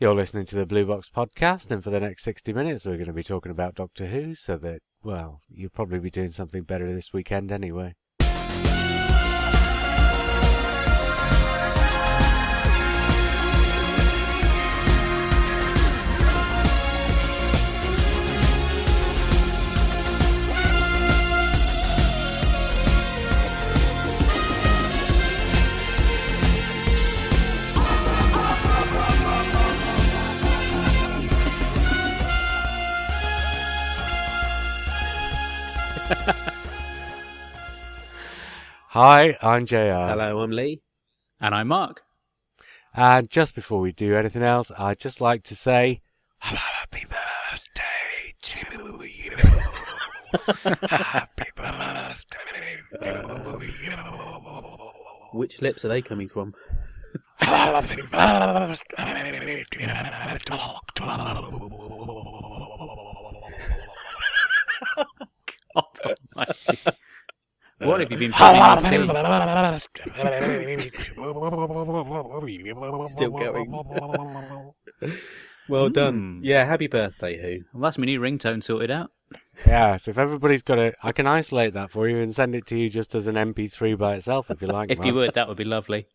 You're listening to the Blue Box podcast, and for the next 60 minutes, we're going to be talking about Doctor Who, so that, well, you'll probably be doing something better this weekend anyway. Hi, I'm JR. Hello, I'm Lee. And I'm Mark. And just before we do anything else, I'd just like to say happy birthday to you. happy birthday to you. Which lips are they coming from? Happy birthday, dear Doctor. God almighty. What have you been putting on tea? Still going. Well done. Hmm. Yeah, happy birthday, Who. Well, that's my new ringtone sorted out. Yeah, so if everybody's got it, I can isolate that for you and send it to you just as an MP3 by itself if you like. If you would, that would be lovely.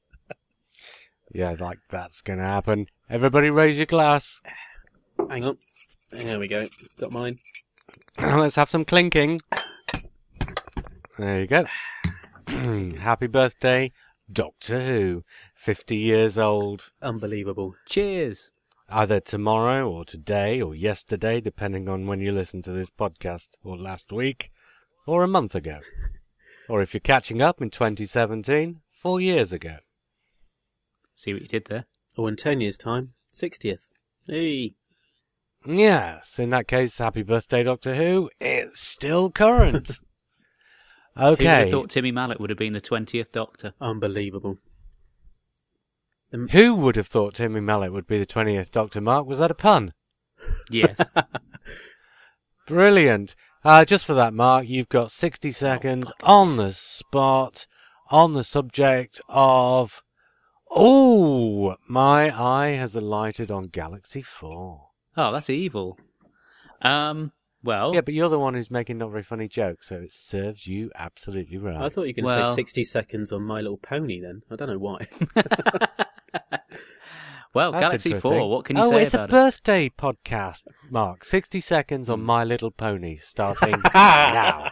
Yeah, like that's going to happen. Everybody raise your glass. Hang on. There we go. Got mine. Let's have some clinking. There you go. Happy birthday, Doctor Who. 50 years old. Unbelievable. Cheers. Either tomorrow or today or yesterday, depending on when you listen to this podcast, or last week, or a month ago. Or if you're catching up in 2017, four years ago. See what you did there. Or in 10 years' time, 60th. Hey. Yes, in that case, happy birthday, Doctor Who. It's still current. okay. Who would have thought Timmy Mallett would have been the 20th Doctor? Unbelievable. The- Who would have thought Timmy Mallett would be the 20th Doctor Mark? Was that a pun? Yes. Brilliant. Uh, just for that, Mark, you've got 60 seconds on the spot on the subject of. Oh, my eye has alighted on Galaxy 4. Oh, that's evil. Um, well, Yeah, but you're the one who's making not very funny jokes, so it serves you absolutely right. I thought you were going to Well- say 60 seconds on My Little Pony then. I don't know why. well, That's Galaxy interesting. 4, what can you say about that? oh, say it's a it? birthday podcast, Mark. 60 seconds Hmm. on My Little Pony, starting now.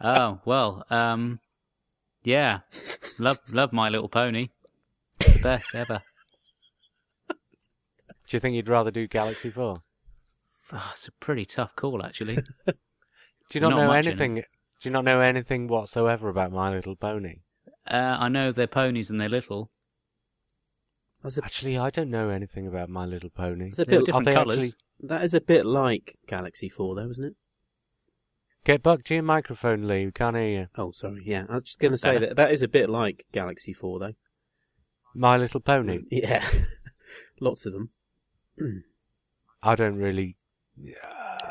oh, well, um, yeah. Love, love My Little Pony. The best ever. Do you think you'd rather do Galaxy 4? Oh, it's a pretty tough call, actually. Do you not, not know anything? Do you not know anything whatsoever about My Little Pony? Uh, I know they're ponies and they're little. A, Actually, I don't know anything about My Little Pony. It's a bit- different colours. actually- that is a bit like Galaxy 4, though, isn't it? Get back to your microphone, Lee. We can't hear you. Oh, sorry. Yeah, I was just going to say better. that that is a bit like Galaxy 4, though. My Little Pony. Yeah. Lots of them. I don't really.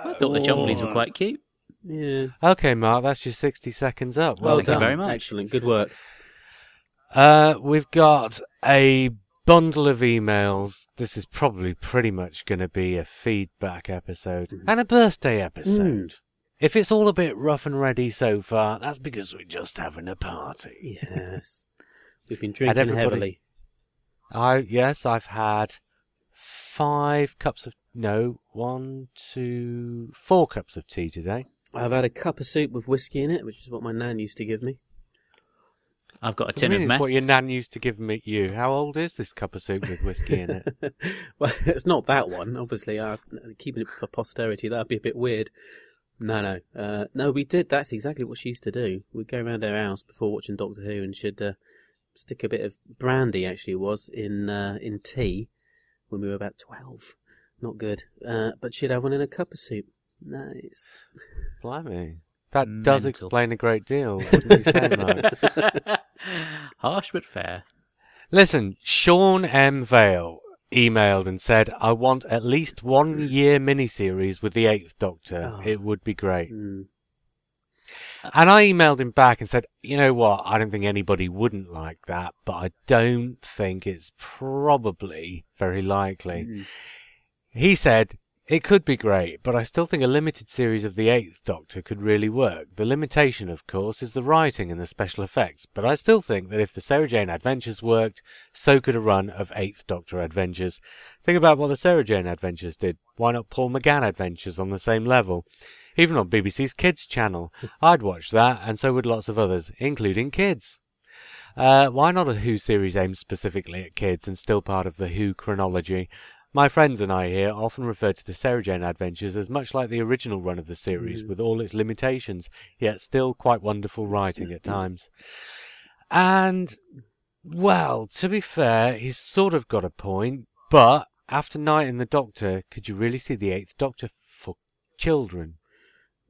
I thought the Chumblies were quite cute. Yeah. Okay, Mark, that's your 60 seconds up. Well, thank you done. very much. Excellent. Good work. Uh, we've got a bundle of emails. This is probably pretty much going to be a feedback episode Mhm. and a birthday episode. Mm. If it's all a bit rough and ready so far, that's because we're just having a party. Yes. We've been drinking everybody- heavily. I yes, I've had five cups of no, one, two, four cups of tea today. I've had a cup of soup with whiskey in it, which is what my nan used to give me. I've got a What tin you of mean meth. it's what your nan used to give me you. How old is this cup of soup with whiskey in it? well, it's not that one, obviously. Uh, keeping it for posterity, that'd be a bit weird. No, no. Uh, no, we did. That's exactly what she used to do. We'd go around her house before watching Doctor Who and she'd uh, stick a bit of brandy, actually, it was, in, uh, in tea when we were about 12. Not good. Uh, but she'd have one in a cup of soup. Nice. Blimey. That does explain a great deal, wouldn't you say, Mark? Harsh but fair. Listen, Sean M. Vale emailed and said, I want at least one year miniseries with the Eighth Doctor. Oh. It would be great. Mm. And I emailed him back and said, you know what, I don't think anybody wouldn't like that, but I don't think it's probably very likely. Mm. He said, it could be great, but I still think a limited series of the Eighth Doctor could really work. The limitation, of course, is the writing and the special effects, but I still think that if the Sarah Jane Adventures worked, so could a run of Eighth Doctor Adventures. Think about what the Sarah Jane Adventures did. Why not Paul McGann Adventures on the same level? Even on BBC's Kids channel. I'd watch that, and so would lots of others, including kids. Uh, why not a Who series aimed specifically at kids and still part of the Who chronology? My friends and I here often refer to the Sarah Jane Adventures as much like the original run of the series, Mm. with all its limitations, yet still quite wonderful writing at times. And, well, to be fair, he's sort of got a point, but after Night in the Doctor, could you really see the Eighth Doctor for children?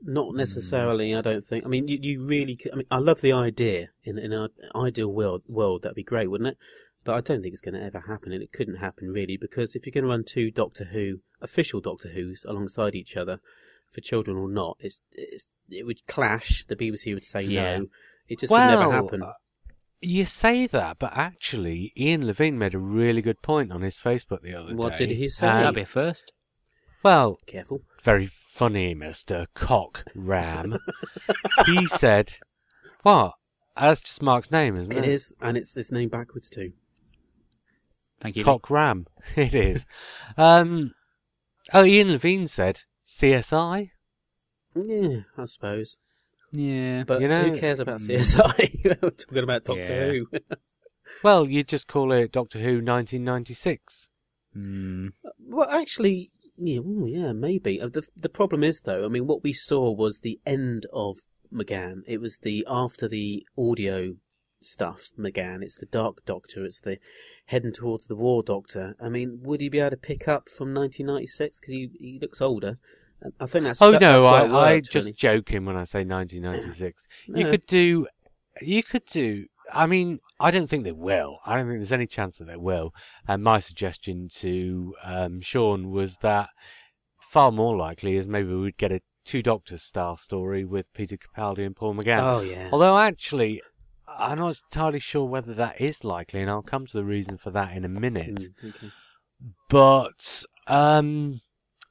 Not necessarily, I don't think. I mean, you, you really could. I mean, I love the idea. In, in an ideal world, world, that'd be great, wouldn't it? But I don't think it's going to ever happen, and it couldn't happen really, because if you're going to run two Doctor Who, official Doctor Who's alongside each other, for children or not, it's, it's it would clash. The BBC would say Yeah. no. It just would never Well, happen. uh, You say that, but actually, Ian Levine made a really good point on his Facebook the other What day. What did he say? and- That'd be a first. Well, Careful. very funny, Mister Cock Ram. he said, "What? That's just Mark's name, isn't it? It is, and it's his name backwards too. Thank you. Lee. Cock Ram. It is. um, oh, Ian Levine said CSI. Yeah, I suppose. Yeah. But You know- who cares about CSI? We're talking about Doctor Yeah. Who. Well, you'd just call it Doctor Who 1996. Mm, Well, actually, yeah, ooh, yeah, maybe. Uh, The the problem is though, I mean, what we saw was the end of McGann. It was the after the audio stuff, McGann. It's the Dark Doctor. It's the heading towards the War Doctor. I mean, would he be able to pick up from 1996 because he he looks older? I think that's Oh that- no, that's I, it I just really. joking when I say 1996. You could do, you could do. I mean, I don't think they will. I don't think there's any chance that they will. And my suggestion to um, Sean was that far more likely is maybe we'd get a two Doctors style story with Peter Capaldi and Paul McGann. Oh yeah. Although actually, I'm not entirely sure whether that is likely, and I'll come to the reason for that in a minute. Mm, okay. But um,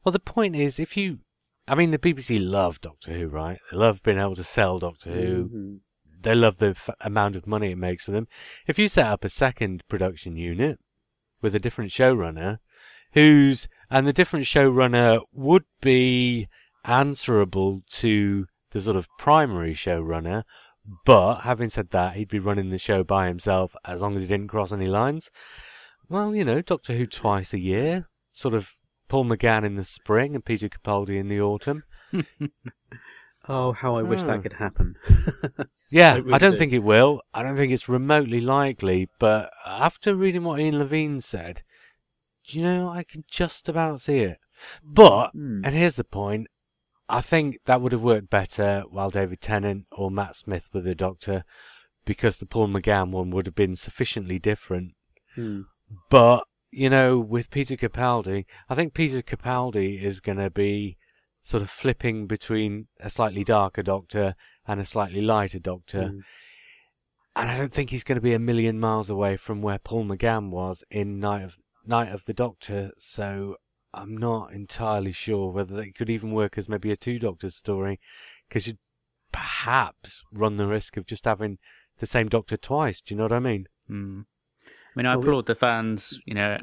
well, the point is, if you, I mean, the BBC love Doctor Who, right? They love being able to sell Doctor Who. Mhm. They love the f- amount of money it makes for them. If you set up a second production unit with a different showrunner, who's and the different showrunner would be answerable to the sort of primary showrunner, but having said that, he'd be running the show by himself as long as he didn't cross any lines. Well, you know, Doctor Who twice a year, sort of Paul McGann in the spring and Peter Capaldi in the autumn. Oh, how I wish that ah. could happen. Yeah, I I, don't do. think it will. I don't think it's remotely likely. But after reading what Ian Levine said, do you know, I can just about see it. But, Hmm. and here's the point, I think that would have worked better while David Tennant or Matt Smith were the Doctor, because the Paul McGann one would have been sufficiently different. Hmm. But, you know, with Peter Capaldi, I think Peter Capaldi is going to be sort of flipping between a slightly darker Doctor and a slightly lighter Doctor. Hmm. And I don't think he's going to be a million miles away from where Paul McGann was in Night of Night of the Doctor. So I'm not entirely sure whether they could even work as maybe a two Doctors story, because you'd perhaps run the risk of just having the same Doctor twice. Do you know what I mean? mm. I mean, I Well, applaud the fans. You know,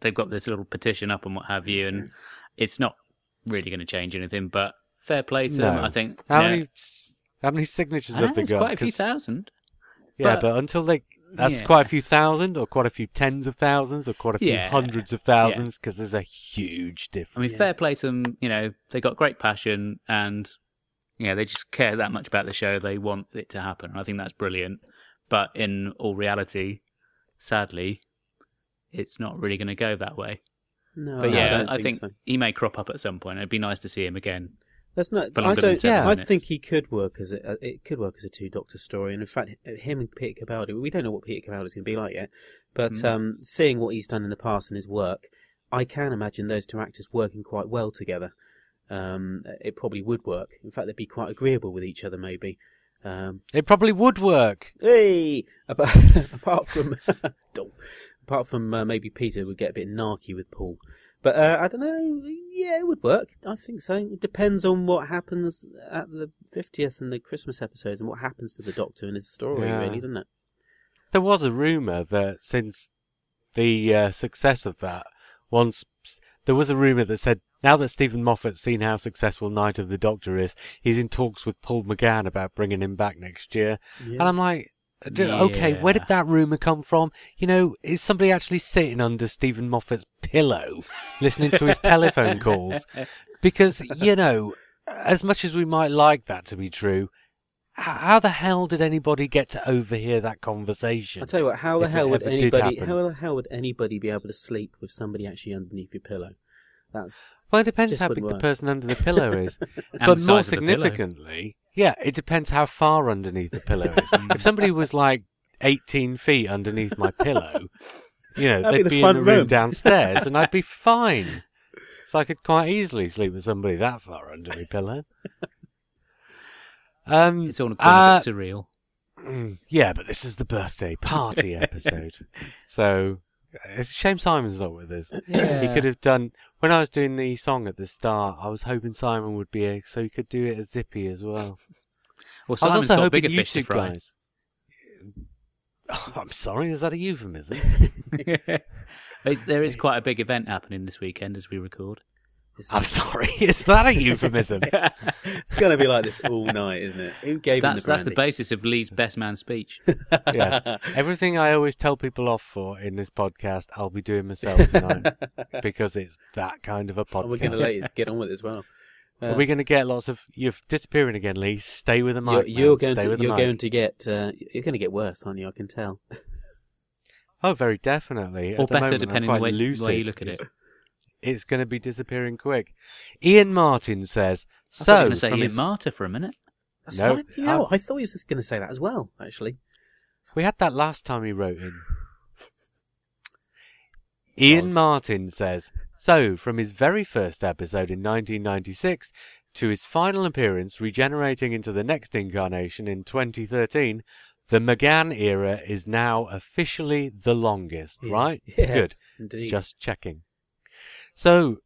they've got this little petition up and what have you, and it's not really going to change anything. But fair play to them. I think. How you know, many how many signatures I have they got? quite a few 'Cause- thousand. Yeah, but- but, until they that's Yeah. quite a few thousand, or quite a few tens of thousands, or quite a few Yeah. hundreds of thousands, because there's a huge difference. I mean, Yeah. fair play to them. You know, they got great passion and, you know, they just care that much about the show. They want it to happen. I think that's brilliant. But in all reality, sadly, it's not really going to go that way. No, But I yeah, don't I think, so. he may crop up at some point. It'd be nice to see him again. That's not. I don't. seven I think he could work as a. It could work as a two Doctor story, and in fact, him and Peter Capaldi. We don't know what Peter Capaldi's going to be like yet, but Mm. um, seeing what he's done in the past and his work, I can imagine those two actors working quite well together. um, it probably would work. In fact, they'd be quite agreeable with each other, maybe. Um, It probably would work. hey, apart, apart from apart from uh, maybe Peter would get a bit narky with Paul, but uh, I don't know. Yeah, it would work. I think so. It depends on what happens at the fiftieth and the Christmas episodes, and what happens to the Doctor and his story, Yeah. really, doesn't it? There was a rumour that since the uh, success of that, once there was a rumour that said now that Steven Moffat's seen how successful Night of the Doctor is, he's in talks with Paul McGann about bringing him back next year. And I'm like, d- okay, where did that rumour come from? You know, is somebody actually sitting under Steven Moffat's pillow listening to his telephone calls? Because, you know, as much as we might like that to be true, how the hell did anybody get to overhear that conversation? I'll tell you what. How the If hell would anybody? How the hell would anybody be able to sleep with somebody actually underneath your pillow? That's Well, it depends how big the person under the pillow is. But more significantly, yeah, it depends how far underneath the pillow is. if somebody was like 18 feet underneath my pillow, you know, That'd they'd the be, in the room room. downstairs and I'd be fine. So I could quite easily sleep with somebody that far under my pillow. Um, It's all uh, a bit surreal. Yeah, but this is the birthday party episode. so it's a shame Simon's not with us. He could have done when I was doing the song at the start, I was hoping Simon would be here so he could do it as zippy as well. Well, I was also got hoping bigger you fish to fry. guys. Oh, I'm sorry, is that a euphemism? There is quite a big event happening this weekend as we record. It's, I'm sorry, is that a euphemism? it's going to be like this all night, isn't it? Who gave That's him the that's the basis of Lee's best man speech. yeah. Everything I always tell people off for in this podcast, I'll be doing myself tonight because it's that kind of a Oh, we're going to let you get on with it as well. Uh, Are we going to get lots of you're disappearing again, Lee? Stay with the you're, mic. you're man. going Stay to with you're going to get uh, you're going to get worse, aren't you? I can tell. Oh, very definitely. Or At better, moment, depending on the quite way, way you look at it. It's, it's going to be disappearing quick. Ian Martin says. I So were going to say from Ian his- Martyr for a minute. That's No, right. You know, I- I thought he was just going to say that as well. Actually, we had that last time he wrote in. Ian Was. Martin says. So from his very first episode in 1996 to his final appearance, regenerating into the next incarnation in 2013. The McGann era is now officially the longest, Yeah. right? Yes, Good. Indeed. Just checking. So,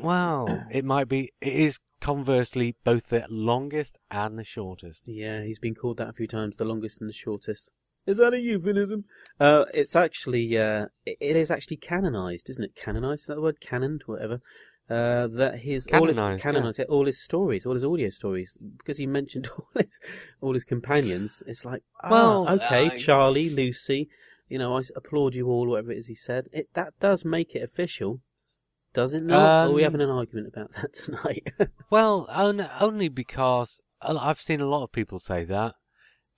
well, it might be. It is conversely both the longest and the shortest. Yeah, he's been called that a few times, the longest and the shortest. Is that a euphemism? Uh, it's actually, uh, it, it is actually canonized, isn't it? Canonized, is that the word? Canoned, whatever. Uh, that his all his Canonised, yeah. canonized, all his stories, all his audio stories, because he mentioned all his all his companions. It's like, ah, Well, okay, Charley, Lucie, you know, I applaud you all, whatever it is he said. It that does make it official, does it not? Or are we Um, having an argument about that tonight? Well, on, only because uh, I've seen a lot of people say that,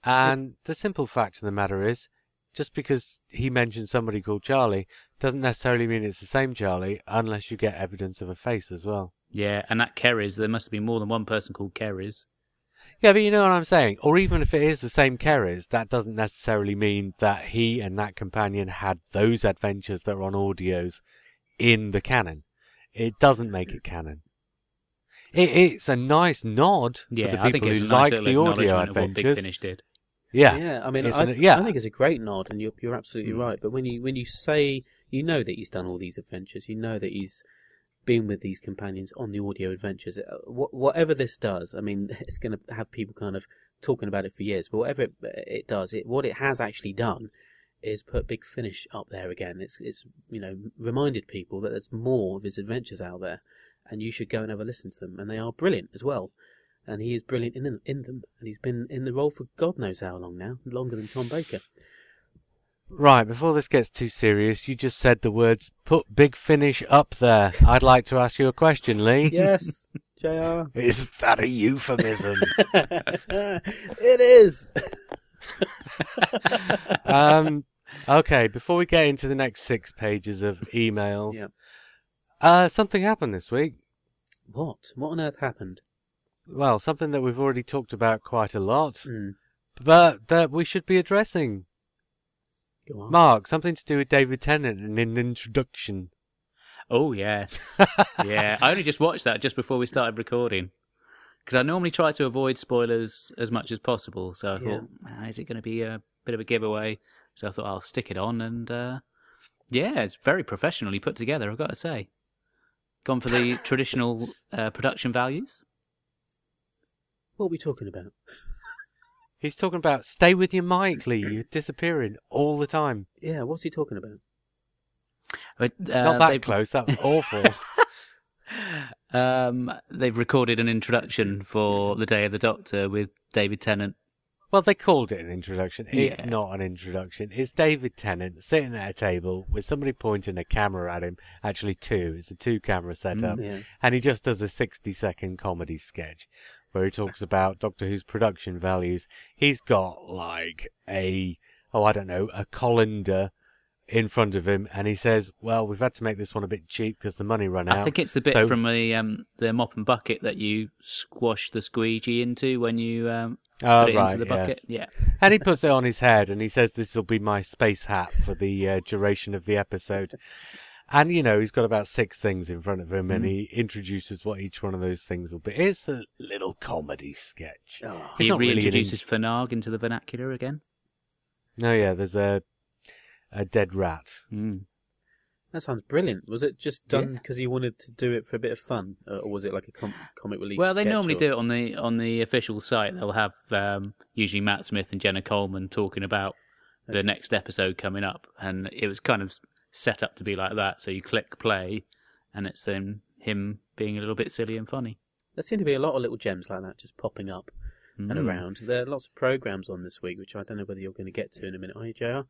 and the simple fact of the matter is, just because he mentioned somebody called Charley doesn't necessarily mean it's the same Charley, unless you get evidence of a face as well. Yeah, and that C'rizz, there must be more than one person called C'rizz. Yeah, but you know what I'm saying. Or even if it is the same C'rizz, that doesn't necessarily mean that he and that companion had those adventures that are on audios in the canon. It doesn't make it canon. It, it's a nice nod Yeah, for the I think people it's who nice like the audio acknowledgement of what Big adventures. Finish did. Yeah. I mean, I, it? Yeah. I think it's a great nod, and you're you're absolutely Mm. right. But when you when you say you know that he's done all these adventures, you know that he's been with these companions on the audio adventures. Uh, wh- whatever this does, I mean, it's going to have people kind of talking about it for years. But whatever it, it does, it what it has actually done is put Big Finish up there again. It's it's you know reminded people that there's more of his adventures out there, and you should go and have a listen to them. And they are brilliant as well. And he is brilliant in them, in them. And he's been in the role for God knows how long now, longer than Tom Baker. Right, before this gets too serious, you just said the words, put Big Finish up there. I'd like to ask you a question, Lee. Yes, Jr. Is that a euphemism? it is. um, okay, before we get into the next six pages of emails, Yep. uh, something happened this week. What? What on earth happened? Well, something that we've already talked about quite a lot, Hmm. but that we should be addressing. Go on. Mark, something to do with David Tennant and an introduction. Oh yes, yeah. I only just watched that just before we started recording because I normally try to avoid spoilers as much as possible. So I Yeah. thought, ah, is it going to be a bit of a giveaway? So I thought I'll stick it on, and uh, yeah, it's very professionally put together. I've got to say, gone for the traditional uh, production values. What are we talking about? He's talking about stay with your mic, Lee. You're disappearing all the time. Yeah, what's he talking about? But, uh, Not that they've- close. That was awful. Um, they've recorded an introduction for the Day of the Doctor with David Tennant. Well, they called it an introduction. It's Yeah. not an introduction. It's David Tennant sitting at a table with somebody pointing a camera at him. Actually, two. It's a two-camera setup. Yeah. and he just does a 60 second comedy sketch where he talks about Doctor Who's production values. He's got like a, oh, I don't know, a colander in front of him, and he says, Well, we've had to make this one a bit cheap because the money ran out. I think it's the bit So- from the um, the mop and bucket that you squash the squeegee into when you um, Oh, put it right, into the bucket. yes. Yeah. And he puts it on his head and he says, This will be my space hat for the uh, duration of the episode. And, you know, he's got about six things in front of him and Mm. he introduces what each one of those things will be. It's a little comedy sketch. Oh, he not really an reintroduces into the vernacular again. No, yeah, there's a a dead rat. Mm. That sounds brilliant. Was it just done Yeah. because you wanted to do it for a bit of fun, or was it like a com- comic relief? Well, they normally or- do it on the on the official site. They'll have um, usually Matt Smith and Jenna Coleman talking about the next episode coming up, and it was kind of set up to be like that. So you click play, and it's then him being a little bit silly and funny. There seem to be a lot of little gems like that just popping up and Mm. around. There are lots of programs on this week, which I don't know whether you're going to get to in a minute. Are you, JR?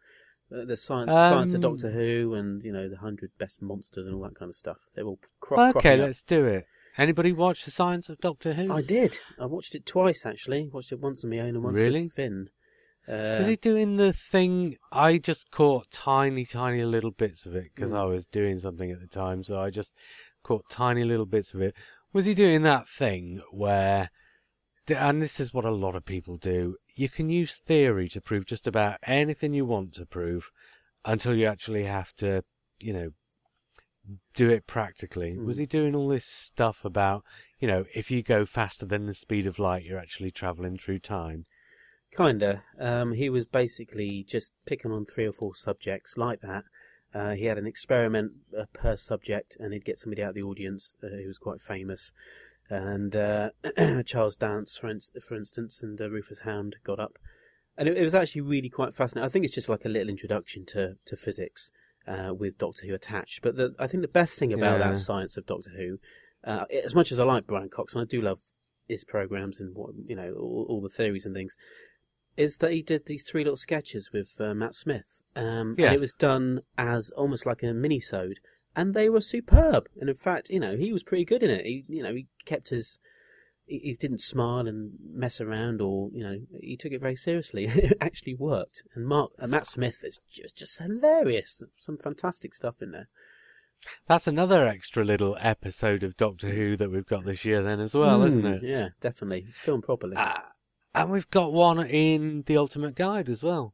Uh, the science, Um, science of Doctor Who, and you know the hundred best monsters and all that kind of stuff. They're all cro- okay, let's do it. Anybody watch the Science of Doctor Who? I did. I watched it twice actually. Watched it once on my own and once Really? with Finn. Uh, Was he doing the thing? I just caught tiny, tiny little bits of it because Mm. I was doing something at the time, so I just caught tiny little bits of it. Was he doing that thing where, and this is what a lot of people do, you can use theory to prove just about anything you want to prove until you actually have to, you know, do it practically. Was Mm. he doing all this stuff about, you know, if you go faster than the speed of light, you're actually traveling through time? Kinda. Um, he was basically just picking on three or four subjects like that. Uh, he had an experiment uh, per subject, and he'd get somebody out of the audience uh, who was quite famous. And uh, Charles Dance, for, ins- for instance, and uh, Rufus Hound got up. And it, it was actually really quite fascinating. I think it's just like a little introduction to, to physics uh, with Doctor Who attached. But the, I think the best thing about Yeah. that science of Doctor Who, uh, as much as I like Brian Cox, and I do love his programs and what you know all, all the theories and things, is that he did these three little sketches with uh, Matt Smith, um, and it was done as almost like a mini-sode, and they were superb. And in fact, you know, he was pretty good in it. He, you know, he kept his, he, he didn't smile and mess around, or you know, he took it very seriously. it actually worked. And Mark, uh, Matt Smith is just, just hilarious. Some fantastic stuff in there. That's another extra little episode of Doctor Who that we've got this year, then as well, isn't Mm, it? Yeah, definitely. It's filmed properly. Ah, and we've got one in the Ultimate Guide as well,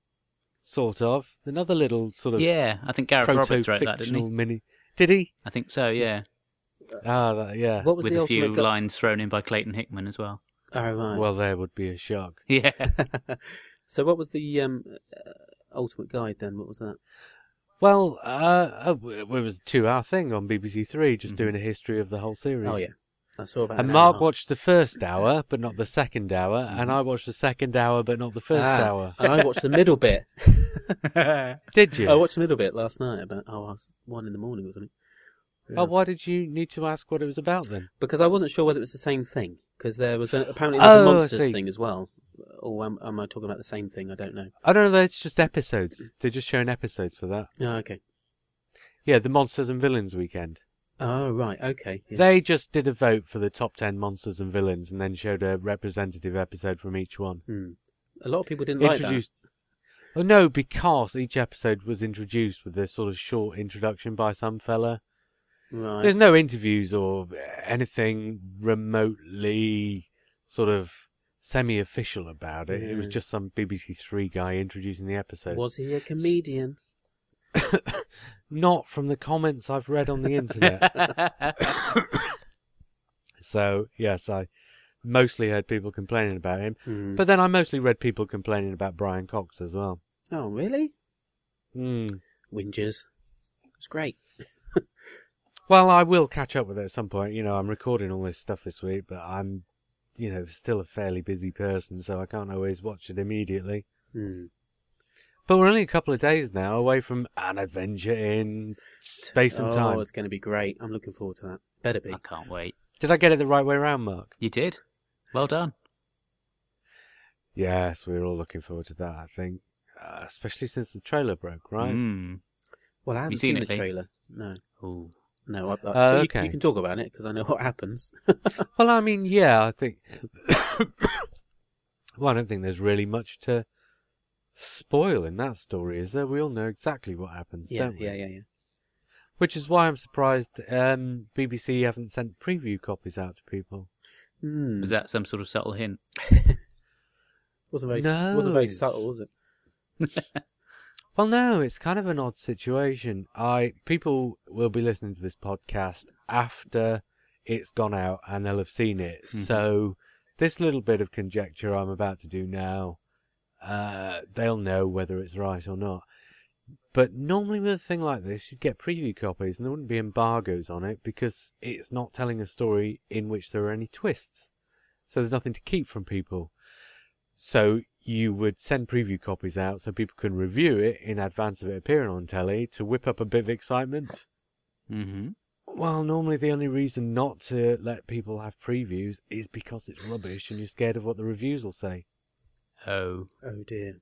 sort of. Another little sort of Yeah, I think Gareth Roberts wrote that, didn't he? mini. Did he? I think so. Yeah, Ah, that, yeah. what was with the a few ultimate? Gu- lines thrown in by Clayton Hickman as well. oh right. Well, there would be a shock. Yeah, so what was the um, uh, ultimate guide then? What was that? Well, uh, oh, it was a two-hour thing on BBC Three, just Mhm. doing a history of the whole series. Oh yeah, I saw about. And an hour Mark and watched the first hour, but not the second hour, and I watched the second hour, but not the first Ah, hour. and I watched the middle bit. Did you? I watched the middle bit last night about oh, I was one in the morning, wasn't it? Yeah. Oh, why did you need to ask what it was about then? Because I wasn't sure whether it was the same thing. Because there was a, apparently there's a Oh, I monsters thing as well. Or am, am I talking about the same thing? I don't know. I don't know. It's just episodes. They're just showing episodes for that. Oh, okay. Yeah, the Monsters and Villains weekend. Oh right, okay. Yeah. They just did a vote for the top ten monsters and villains, and then showed a representative episode from each one. Hmm. A lot of people didn't like introduced. Oh no, because each episode was introduced with a sort of short introduction by some fella. Right. There's no interviews or anything remotely sort of semi-official about it. It was just some BBC Three guy introducing the episode. Was he a comedian? not from the comments I've read on the internet. so yes, I mostly heard people complaining about him, Hmm. but then I mostly read people complaining about Brian Cox as well. Oh, really? Hmm. Whingers. It's great. Well, I will catch up with it at some point. You know, I'm recording all this stuff this week, but I'm, you know, still a fairly busy person, so I can't always watch it immediately. Hmm. But we're only a couple of days now away from an adventure in space and oh, time. it's going to be great. I'm looking forward to that. Better be. I can't wait. Did I get it the right way around, Mark? You did. Well done. Yes, we're all looking forward to that, I think. Uh, especially since the trailer broke, right? Mm. Well, I haven't seen seen, the Lee? trailer. No. Ooh. No, I, I, Uh, but you, you can talk about it because I know what happens. Well, I mean, yeah, I think. well, I don't think there's really much to spoil in that story, is there? We all know exactly what happens, yeah, don't we? yeah, yeah, yeah. Which is why I'm surprised um, BBC haven't sent preview copies out to people. Hmm. Was that some sort of subtle hint? wasn't very No, wasn't very it's- subtle, was it? Well, no, it's kind of an odd situation. I people will be listening to this podcast after it's gone out and they'll have seen it. Mhm. So this little bit of conjecture I'm about to do now, uh, they'll know whether it's right or not. But normally with a thing like this, you'd get preview copies and there wouldn't be embargoes on it because it's not telling a story in which there are any twists. So there's nothing to keep from people. So you would send preview copies out so people can review it in advance of it appearing on telly to whip up a bit of excitement. Mm-hmm. Well, normally the only reason not to let people have previews is because it's rubbish and you're scared of what the reviews will say. Oh. Oh dear.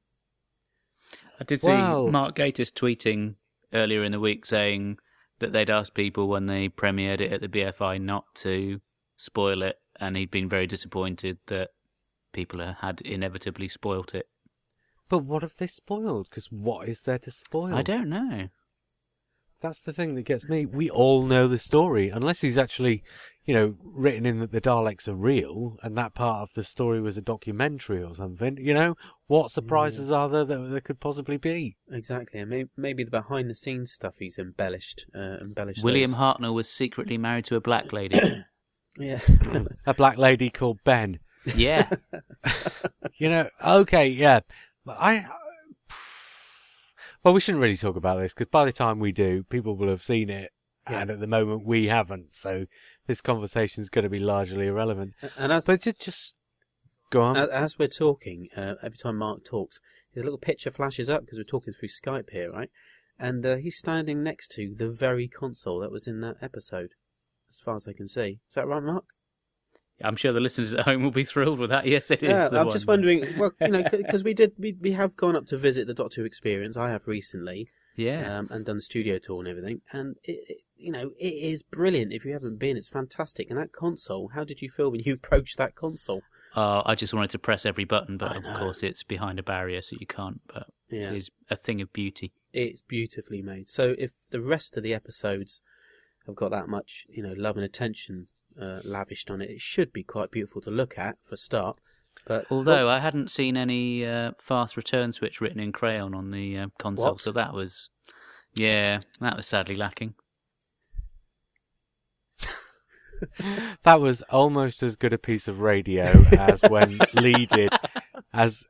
I did see Well- Mark Gatiss tweeting earlier in the week saying that they'd asked people when they premiered it at the BFI not to spoil it, and he'd been very disappointed that people had inevitably spoilt it. But what have they spoiled? Because what is there to spoil? I don't know. That's the thing that gets me. We all know the story, unless he's actually, you know, written in that the Daleks are real and that part of the story was a documentary or something. You know, what surprises are there that there could possibly be? Exactly, and maybe, maybe the behind the scenes stuff he's embellished. Uh, embellished. William those. Hartnell was secretly married to a black lady. Yeah. A black lady called Ben. yeah. You know, okay, yeah, but I. Well, we shouldn't really talk about this because by the time we do, people will have seen it, Yeah. and at the moment we haven't. So this conversation is going to be largely irrelevant. and as But just, just go on. as, we're talking, uh, every time Mark talks, his little picture flashes up because we're talking through Skype here, right? And uh, he's standing next to the very console that was in that episode, as far as I can see. Is that right, Mark? I'm sure the listeners at home will be thrilled with that. Yes, it is. Yeah, I'm one. just wondering. Well, you know, because we did, we, we have gone up to visit the Doctor Who Experience. I have recently, Yeah. um, and done the studio tour and everything. And it, it, you know, it is brilliant. If you haven't been, it's fantastic. And that console, how did you feel when you approached that console? Uh, I just wanted to press every button, but of course it's behind a barrier, so you can't. But Yeah, it is a thing of beauty. it's beautifully made. So if the rest of the episodes have got that much, you know, love and attention uh, lavished on it, it should be quite beautiful to look at for a start. But Although I hadn't seen any uh, fast return switch written in crayon on the uh, console, What? so that was, yeah, that was sadly lacking. That was almost as good a piece of radio as when Lee did. As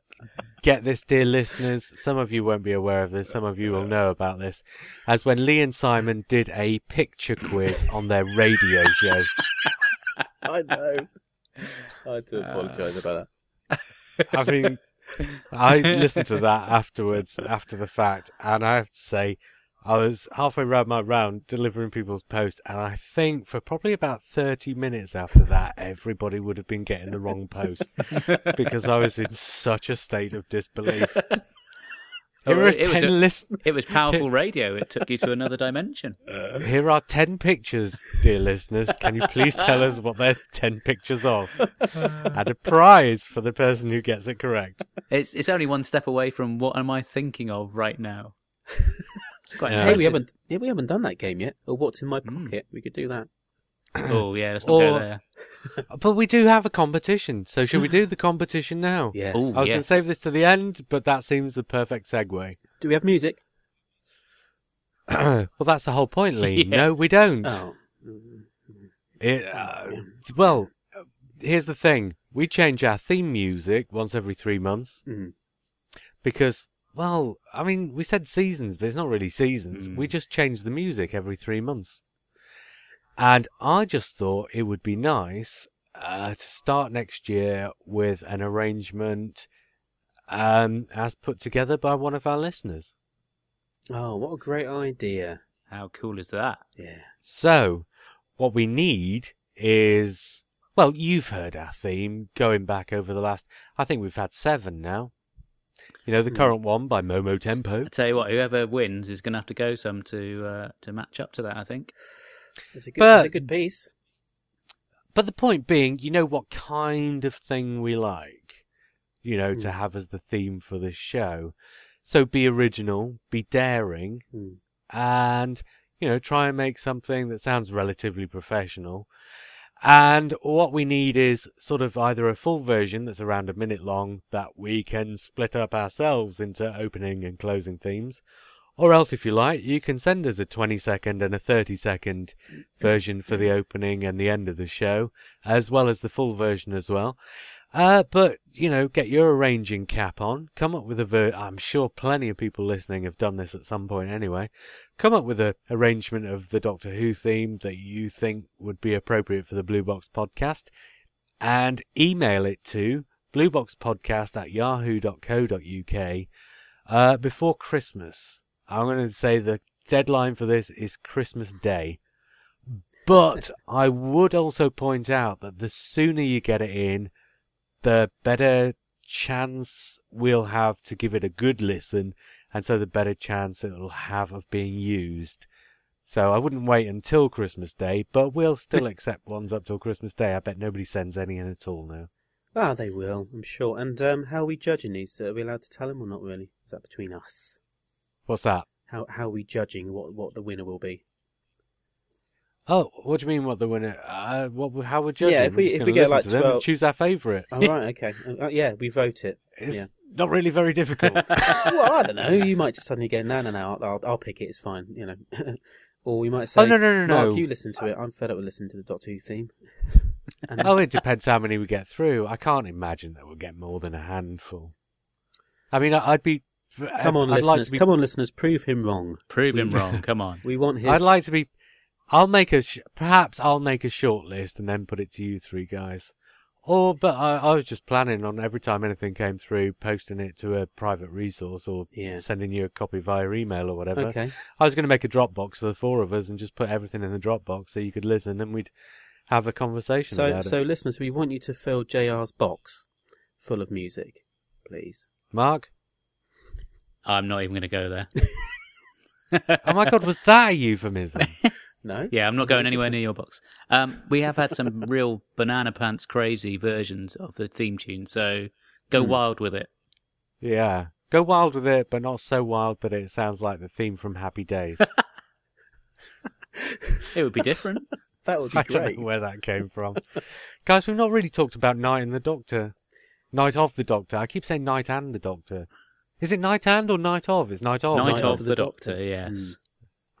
get this, dear listeners, some of you won't be aware of this, some of you will know about this. As when Lee and Simon did a picture quiz on their radio show. I know. I do apologise about that. I mean, I listened to that afterwards, after the fact, and I have to say, I was halfway round my round delivering people's post, and I think for probably about 30 minutes after that, everybody would have been getting the wrong post because I was in such a state of disbelief. Oh, Here are, it was 10 a- list- It was powerful radio. It took you to another dimension. Here are 10 pictures, dear listeners. Can you please tell us what they're 10 pictures of? And a prize for the person who gets it correct. It's it's only one step away from what am I thinking of right now. It's quite Yeah. Hey, we haven't yeah, we haven't done that game yet. Or what's in my Mm. pocket? We could do that. Oh yeah, let's not Or- go there. But we do have a competition, so should we do the competition now? Yes. Ooh. I was going to save this to the end, but that seems the perfect segue. Do we have music? well, that's the whole point, Lee. Yeah. No, we don't. Oh. Mm. It, uh, well, here's the thing: we change our theme music once every three months Mm. because, well, I mean, we said seasons, but it's not really seasons. Mm. We just change the music every three months, and I just thought it would be nice uh, to start next year with an arrangement um, as put together by one of our listeners. Oh, what a great idea. How cool is that? Yeah. So, what we need is well, you've heard our theme going back over the last. I think we've had seven now. You know the Hmm. current one by Momo Tempo. I tell you what, whoever wins is going to have to go some to uh, to match up to that. I think. It's a good, But- it's a good piece. But the point being, you know what kind of thing we like, you know, to Hmm. have as the theme for this show. So be original, be daring, Mm. and you know try and make something that sounds relatively professional and what we need is sort of either a full version that's around a minute long that we can split up ourselves into opening and closing themes. Or else if you like you can send us a 20 second and a 30 second version for the opening and the end of the show as well as the full version as well uh, but you know, get your arranging cap on. Come up with a ver. I'm sure plenty of people listening have done this at some point anyway. Come up with an arrangement of the Doctor Who theme that you think would be appropriate for the Blue Box podcast, and email it to blueboxpodcast at yahoo.co.uk uh, before Christmas. I'm going to say the deadline for this is Christmas Day. But I would also point out that the sooner you get it in, the better chance we'll have to give it a good listen, and so the better chance it'll have of being used. So I wouldn't wait until Christmas Day, but we'll still accept ones up till Christmas Day. I bet nobody sends any in at all now. Ah, they will, I'm sure. And um, how are we judging these? Are we allowed to tell them or not really? Is that between us? What's that? How how are we judging what, what the winner will be? Oh, what do you mean? What the winner? Uh, what? How we're judging? Yeah, if We're just if we get, like, to them and 12 choose our favourite. Oh, right, okay. Uh, yeah, we vote it. It's yeah. not really very difficult. well, I don't know. You might just suddenly go, no, no, no, I'll, I'll, I'll pick it. It's fine, you know. or we might say, oh no no no Mark, no! you listen to it. I'm fed up with listening to the Doctor Who theme. And, Oh, it depends how many we get through. I can't imagine that we'll get more than a handful. I mean, I- I'd be. come on, I'd listeners. Like to be, Come on, listeners. Prove him wrong. Prove him wrong. Come on. We want his. I'd like to be. I'll make a. Sh- perhaps I'll make a short list and then put it to you three guys. Or, but I, I was just planning on every time anything came through, posting it to a private resource or Yeah. sending you a copy via email or whatever. Okay. I was going to make a Dropbox for the four of us and just put everything in the Dropbox so you could listen and we'd have a conversation So, about so it. listeners, we want you to fill JR's box full of music, please. Mark? I'm not even going to go there. Oh my god, was that a euphemism? No. Yeah, I'm not going anywhere near your box. Um, we have had some real banana pants crazy versions of the theme tune, so go Hmm. wild with it. yeah. Go wild with it, but not so wild that it sounds like the theme from Happy Days. It would be different. That would be I don't great. know where that came from. Guys, we've not really talked about Night and the Doctor. Night of the Doctor. I keep saying Night and the Doctor. Is it Night and or Night of? Is Night of. Night, Night of of the, the Doctor, Doctor. yes.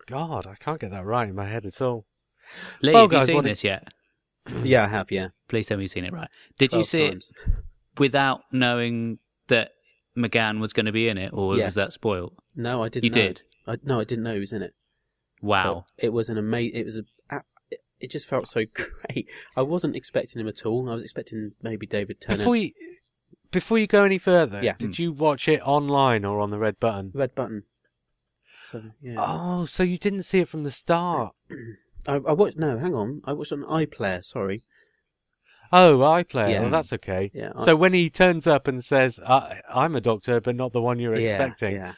God, I can't get that right in my head at all. Lee, Well, have you seen what this yet? Yeah, I have. Yeah. Please tell me you've seen it right. Did you see times. it without knowing that McGann was going to be in it, or Yes. was that spoiled? No, I didn't. You know. did? I, no, I didn't know he was in it. Wow. So it was an amazing. It was a. a- it- It just felt so great. I wasn't expecting him at all. I was expecting maybe David Tennant. Before you, before you go any further, Yeah. did you watch it online or on the red button? Red button. So yeah, Oh, so you didn't see it from the start. I, I watched. No, hang on. I watched on iPlayer. Sorry. Oh, iPlayer. Yeah. Well, that's okay. Yeah. I- So when he turns up and says, I, "I'm a doctor, but not the one you're yeah, expecting," Yeah.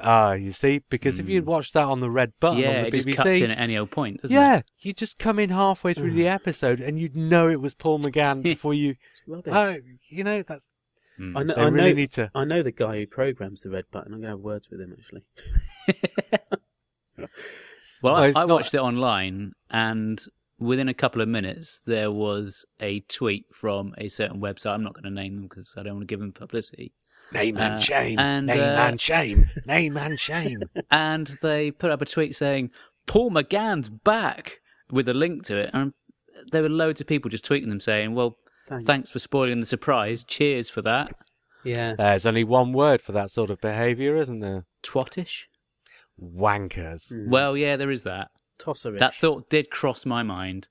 ah, you see, because if Mm. you'd watched that on the red button yeah, on the it just cuts in at any old point, doesn't yeah, it? you just come in halfway through the episode and you'd know it was Paul McGann before you. It's rubbish. Oh, you know that's Mm. I know. they I really know. need to. I know the guy who programs the red button. I'm going to have words with him actually. Well, No, I, it's I not- watched it online, and within a couple of minutes, there was a tweet from a certain website. I'm not going to name them because I don't want to give them publicity. Name and Uh, shame. and, Name uh, and shame. Name and shame. and they put up a tweet saying Paul McGann's back with a link to it, and there were loads of people just tweeting them saying, "Well, Thanks. thanks for spoiling the surprise. Cheers for that." Yeah. There's only one word for that sort of behaviour, isn't there? Twattish. Wankers. Mm. Well, yeah, there is that. Tosserish. That thought did cross my mind.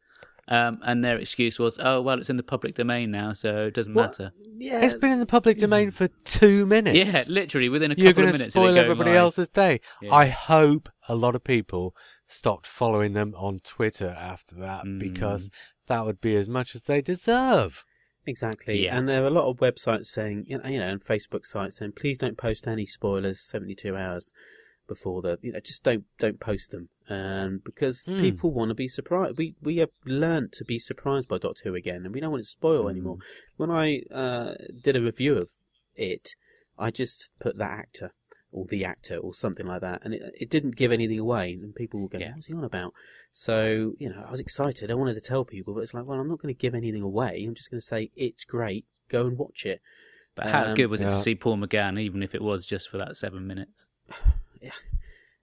Um, and their excuse was, "Oh well, it's in the public domain now, so it doesn't What? matter." Yeah. It's been in the public domain for two minutes. Yeah, literally within a You're couple going of to minutes. spoil of it going everybody live. else's day. Yeah. I hope a lot of people stopped following them on Twitter after that Mm. because that would be as much as they deserve. Exactly. Yeah. And there are a lot of websites saying, you know, you know, and Facebook sites saying, please don't post any spoilers 72 hours before the, you know, just don't, don't post them. Um, because Hmm. people want to be surprised. We, we have learnt to be surprised by Doctor Who again, and we don't want it to spoil Hmm. anymore. When I, uh, did a review of it, I just put that actor, or the actor, or something like that, and it, it didn't give anything away, and people were go, Yeah. what's he on about? So, you know, I was excited. I wanted to tell people, but it's like, well, I'm not going to give anything away. I'm just going to say, it's great. Go and watch it. But how Um, good was it to see Paul McGann, even if it was just for that seven minutes? It,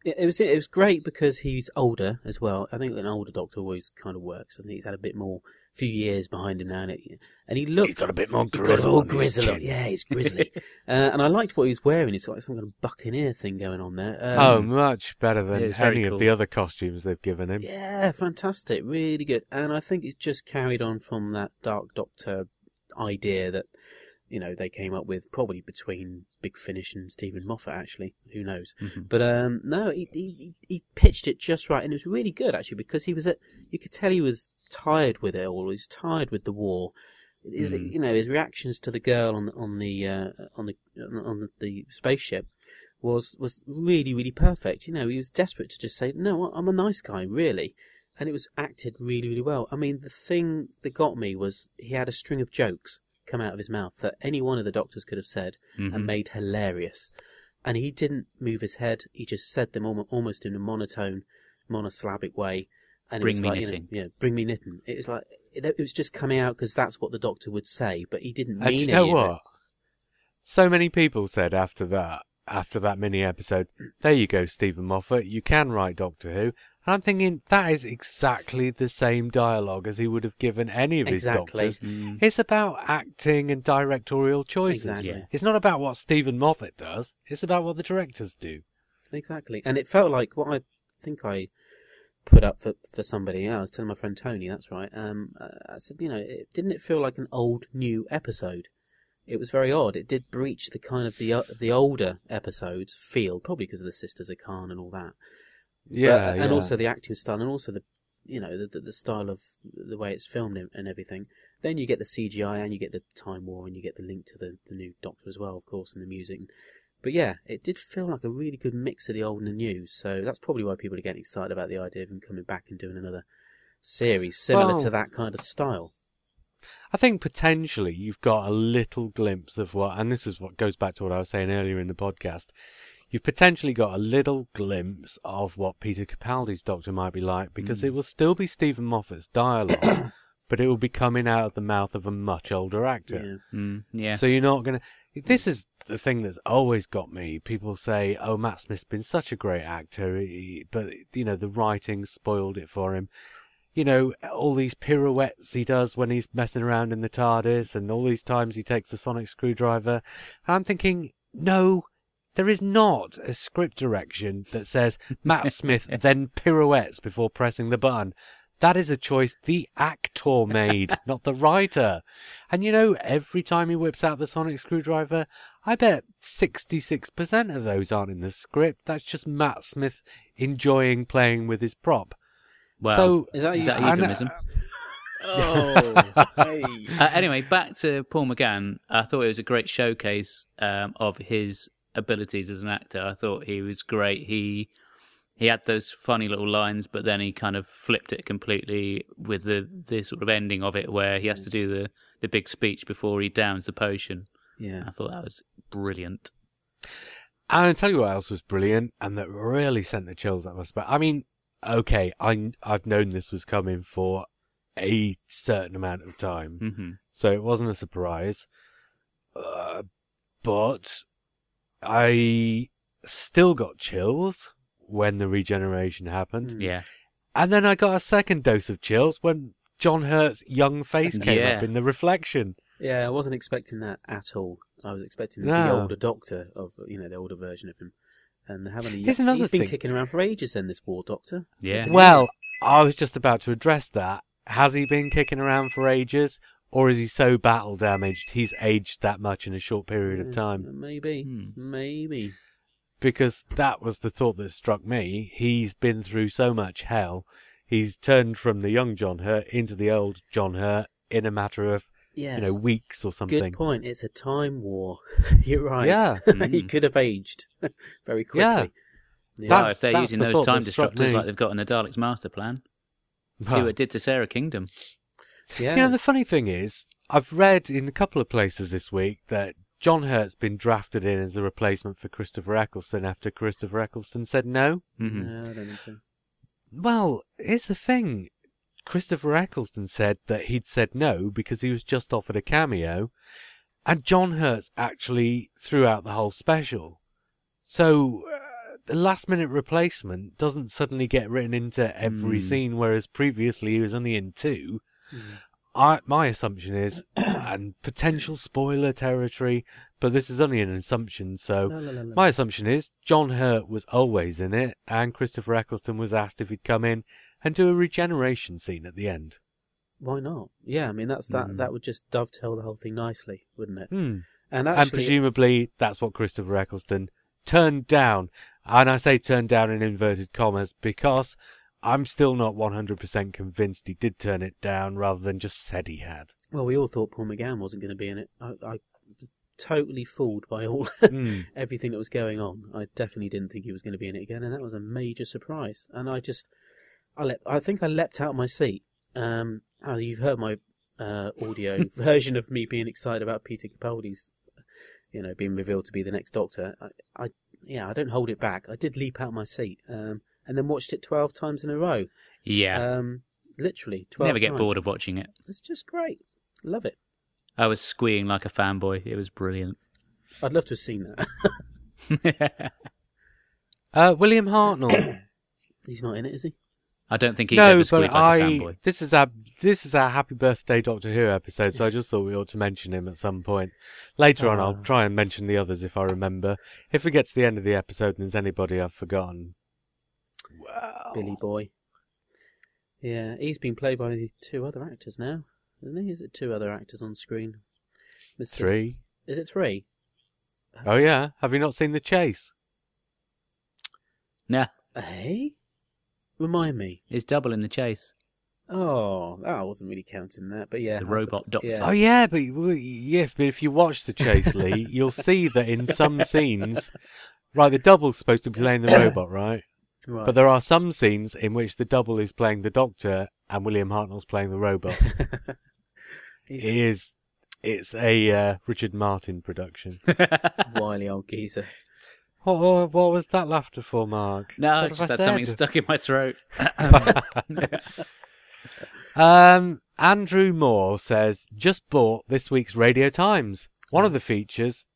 it was it was great because he's older as well. I think an older doctor always kind of works, doesn't he? He's had a bit more, few years behind him now, and, it, and he looked. He's got a bit more he's got grizzle on his chin. Yeah, he's grizzly. uh, and I liked what he was wearing. It's like some kind of buccaneer thing going on there. Um, oh, much better than Yeah, any cool. of the other costumes they've given him. Yeah, fantastic, really good. And I think it's just carried on from that Dark Doctor idea that you know they came up with, probably between Big Finish and Steven Moffat. Actually, who knows? Mhm. But um, no, he, he he pitched it just right, and it was really good actually because he was at. You could tell he was tired with it all. He was tired with the war. His, Mm. You know, his reactions to the girl on the on the uh, on the on the spaceship was was really really perfect. You know, he was desperate to just say, "No, I'm a nice guy, really," and it was acted really really well. I mean, the thing that got me was he had a string of jokes come out of his mouth that any one of the doctors could have said Mhm. and made hilarious. And he didn't move his head; he just said them almost in a monotone, monosyllabic way. And it Bring me like, you know, knitting. yeah, bring me knitting. It was like it, it was just coming out because that's what the doctor would say, but he didn't And mean you know it. what? So many people said after that, after that mini episode, there you go, Steven Moffat, you can write Doctor Who. And I'm thinking that is exactly the same dialogue as he would have given any of his Exactly. doctors. Mm. It's about acting and directorial choices. Exactly. Yeah. It's not about what Steven Moffat does. It's about what the directors do. Exactly. And it felt like what I think I put up for, for somebody. I was telling my friend Tony, that's right. Um, uh, I said, you know, it, didn't it feel like an old new episode? It was very odd. It did breach the kind of the uh, the older episodes feel, probably because of the Sisters of Karn and all that. Yeah, But- and yeah. also the acting style, and also the you know the, the the style of the way it's filmed and- and everything. Then you get the CGI and you get the Time War and you get the link to the the new Doctor as well, of course, and the music. But yeah, it did feel like a really good mix of the old and the new. So that's probably why people are getting excited about the idea of him coming back and doing another series similar Well- to that kind of style. I think potentially you've got a little glimpse of what, and this is what goes back to what I was saying earlier in the podcast. You've potentially got a little glimpse of what Peter Capaldi's Doctor might be like because Mm. it will still be Steven Moffat's dialogue, but it will be coming out of the mouth of a much older actor. Yeah. Mm. Yeah. So you're not going to. This is the thing that's always got me. People say, "Oh, Matt Smith's been such a great actor," he- but you know the writing spoiled it for him. You know all these pirouettes he does when he's messing around in the TARDIS, and all these times he takes the sonic screwdriver. And I'm thinking, no, there is not a script direction that says Matt Smith then pirouettes before pressing the button. That is a choice the actor made, not the writer. And you know, every time he whips out the sonic screwdriver, I bet 66% of those aren't in the script. That's just Matt Smith enjoying playing with his prop. well, so, Is that, Is that you- euphemism? Oh, hey. Uh, anyway, back to Paul McGann. I thought it was a great showcase um, of his abilities as an actor. I thought he was great. He he had those funny little lines, but then he kind of flipped it completely with the the sort of ending of it, where he has to do the the big speech before he downs the potion. yeah. I thought that was brilliant. And I'll tell you what else was brilliant and that really sent the chills up my spine. I mean, okay, I, I've known this was coming for a certain amount of time. hmm so it wasn't a surprise. Uh, but I still got chills when the regeneration happened. Mm. Yeah. And then I got a second dose of chills when John Hurt's young face came Yeah. up in the reflection. Yeah, I wasn't expecting that at all. I was expecting the older Doctor of you know the older version of him, and having a Here's another he's been kicking around for ages. Then this War Doctor. Yeah. Well, I was just about to address that. Has he been kicking around for ages? Or is he so battle damaged he's aged that much in a short period of time? Maybe, Hmm. maybe. Because that was the thought that struck me. He's been through so much hell. He's turned from the young John Hurt into the old John Hurt in a matter of, Yes. you know, weeks or something. Good point. It's a time war. You're right. Yeah. he Mm. could have aged very quickly. Yeah. Yeah. Well, if they're using the those time that struck disruptors like they've got in the Daleks master plan, see what it did to Sara Kingdom. Yeah. You know, the funny thing is, I've read in a couple of places this week that John Hurt's been drafted in as a replacement for Christopher Eccleston after Christopher Eccleston said no. hmm No, I don't think so. Well, here's the thing. Christopher Eccleston said that he'd said no because he was just offered a cameo, and John Hurt's actually threw out the whole special. So, uh, the last minute replacement doesn't suddenly get written into every Hmm. scene, whereas previously he was only in two. Mm. I, my assumption is, and potential spoiler territory, but this is only an assumption, so la, la, la. my assumption is John Hurt was always in it, and Christopher Eccleston was asked if he'd come in and do a regeneration scene at the end. Why not? Yeah, I mean that's that. Mm. That would just dovetail the whole thing nicely, wouldn't it? Hmm. And and presumably that's what Christopher Eccleston turned down. And I say turned down in inverted commas because I'm still not 100% convinced he did turn it down rather than just said he had. well, we all thought Paul McGann wasn't going to be in it. I, I was totally fooled by all Hmm. everything that was going on. I definitely didn't think he was going to be in it again, and that was a major surprise. And I just, I lep- I think I leapt out of my seat. Um, oh, you've heard my uh, audio version of me being excited about Peter Capaldi's, you know, being revealed to be the next Doctor. I, I yeah, I don't hold it back. I did leap out of my seat, um, and then watched it twelve times in a row. Yeah. Um, literally twelve. Never get times. bored of watching it. It's just great. Love it. I was squeeing like a fanboy. It was brilliant. I'd love to have seen that. Uh, William Hartnell. He's not in it, is he? I don't think he's no, ever squeaked I. like a fanboy. This is our this is our Happy Birthday Doctor Who episode, so I just thought we ought to mention him at some point. Later on, I'll Ah. try and mention the others if I remember. If we get to the end of the episode and there's anybody I've forgotten, well, Billy Boy. Yeah, he's been played by two other actors now, isn't he? Is it two other actors on screen? Mr. three. Is it three? Oh yeah, have you not seen the chase? Nah, Hey? Remind me. it's double in the chase. Oh, I wasn't really counting that, but yeah. The robot doctor. Yeah. Oh yeah, but yeah, but if you watch the chase, Lee, you'll see that in some scenes, right, the double's supposed to be playing the robot, right? Right. But there are some scenes in which the double is playing the Doctor and William Hartnell's playing the robot. It is, it's a uh, Richard Martin production. wily old geezer. What, what, what was that laughter for, Mark? no, I What just have had something stuck in my throat. Um, Andrew Moore says, just bought this week's Radio Times. One of the features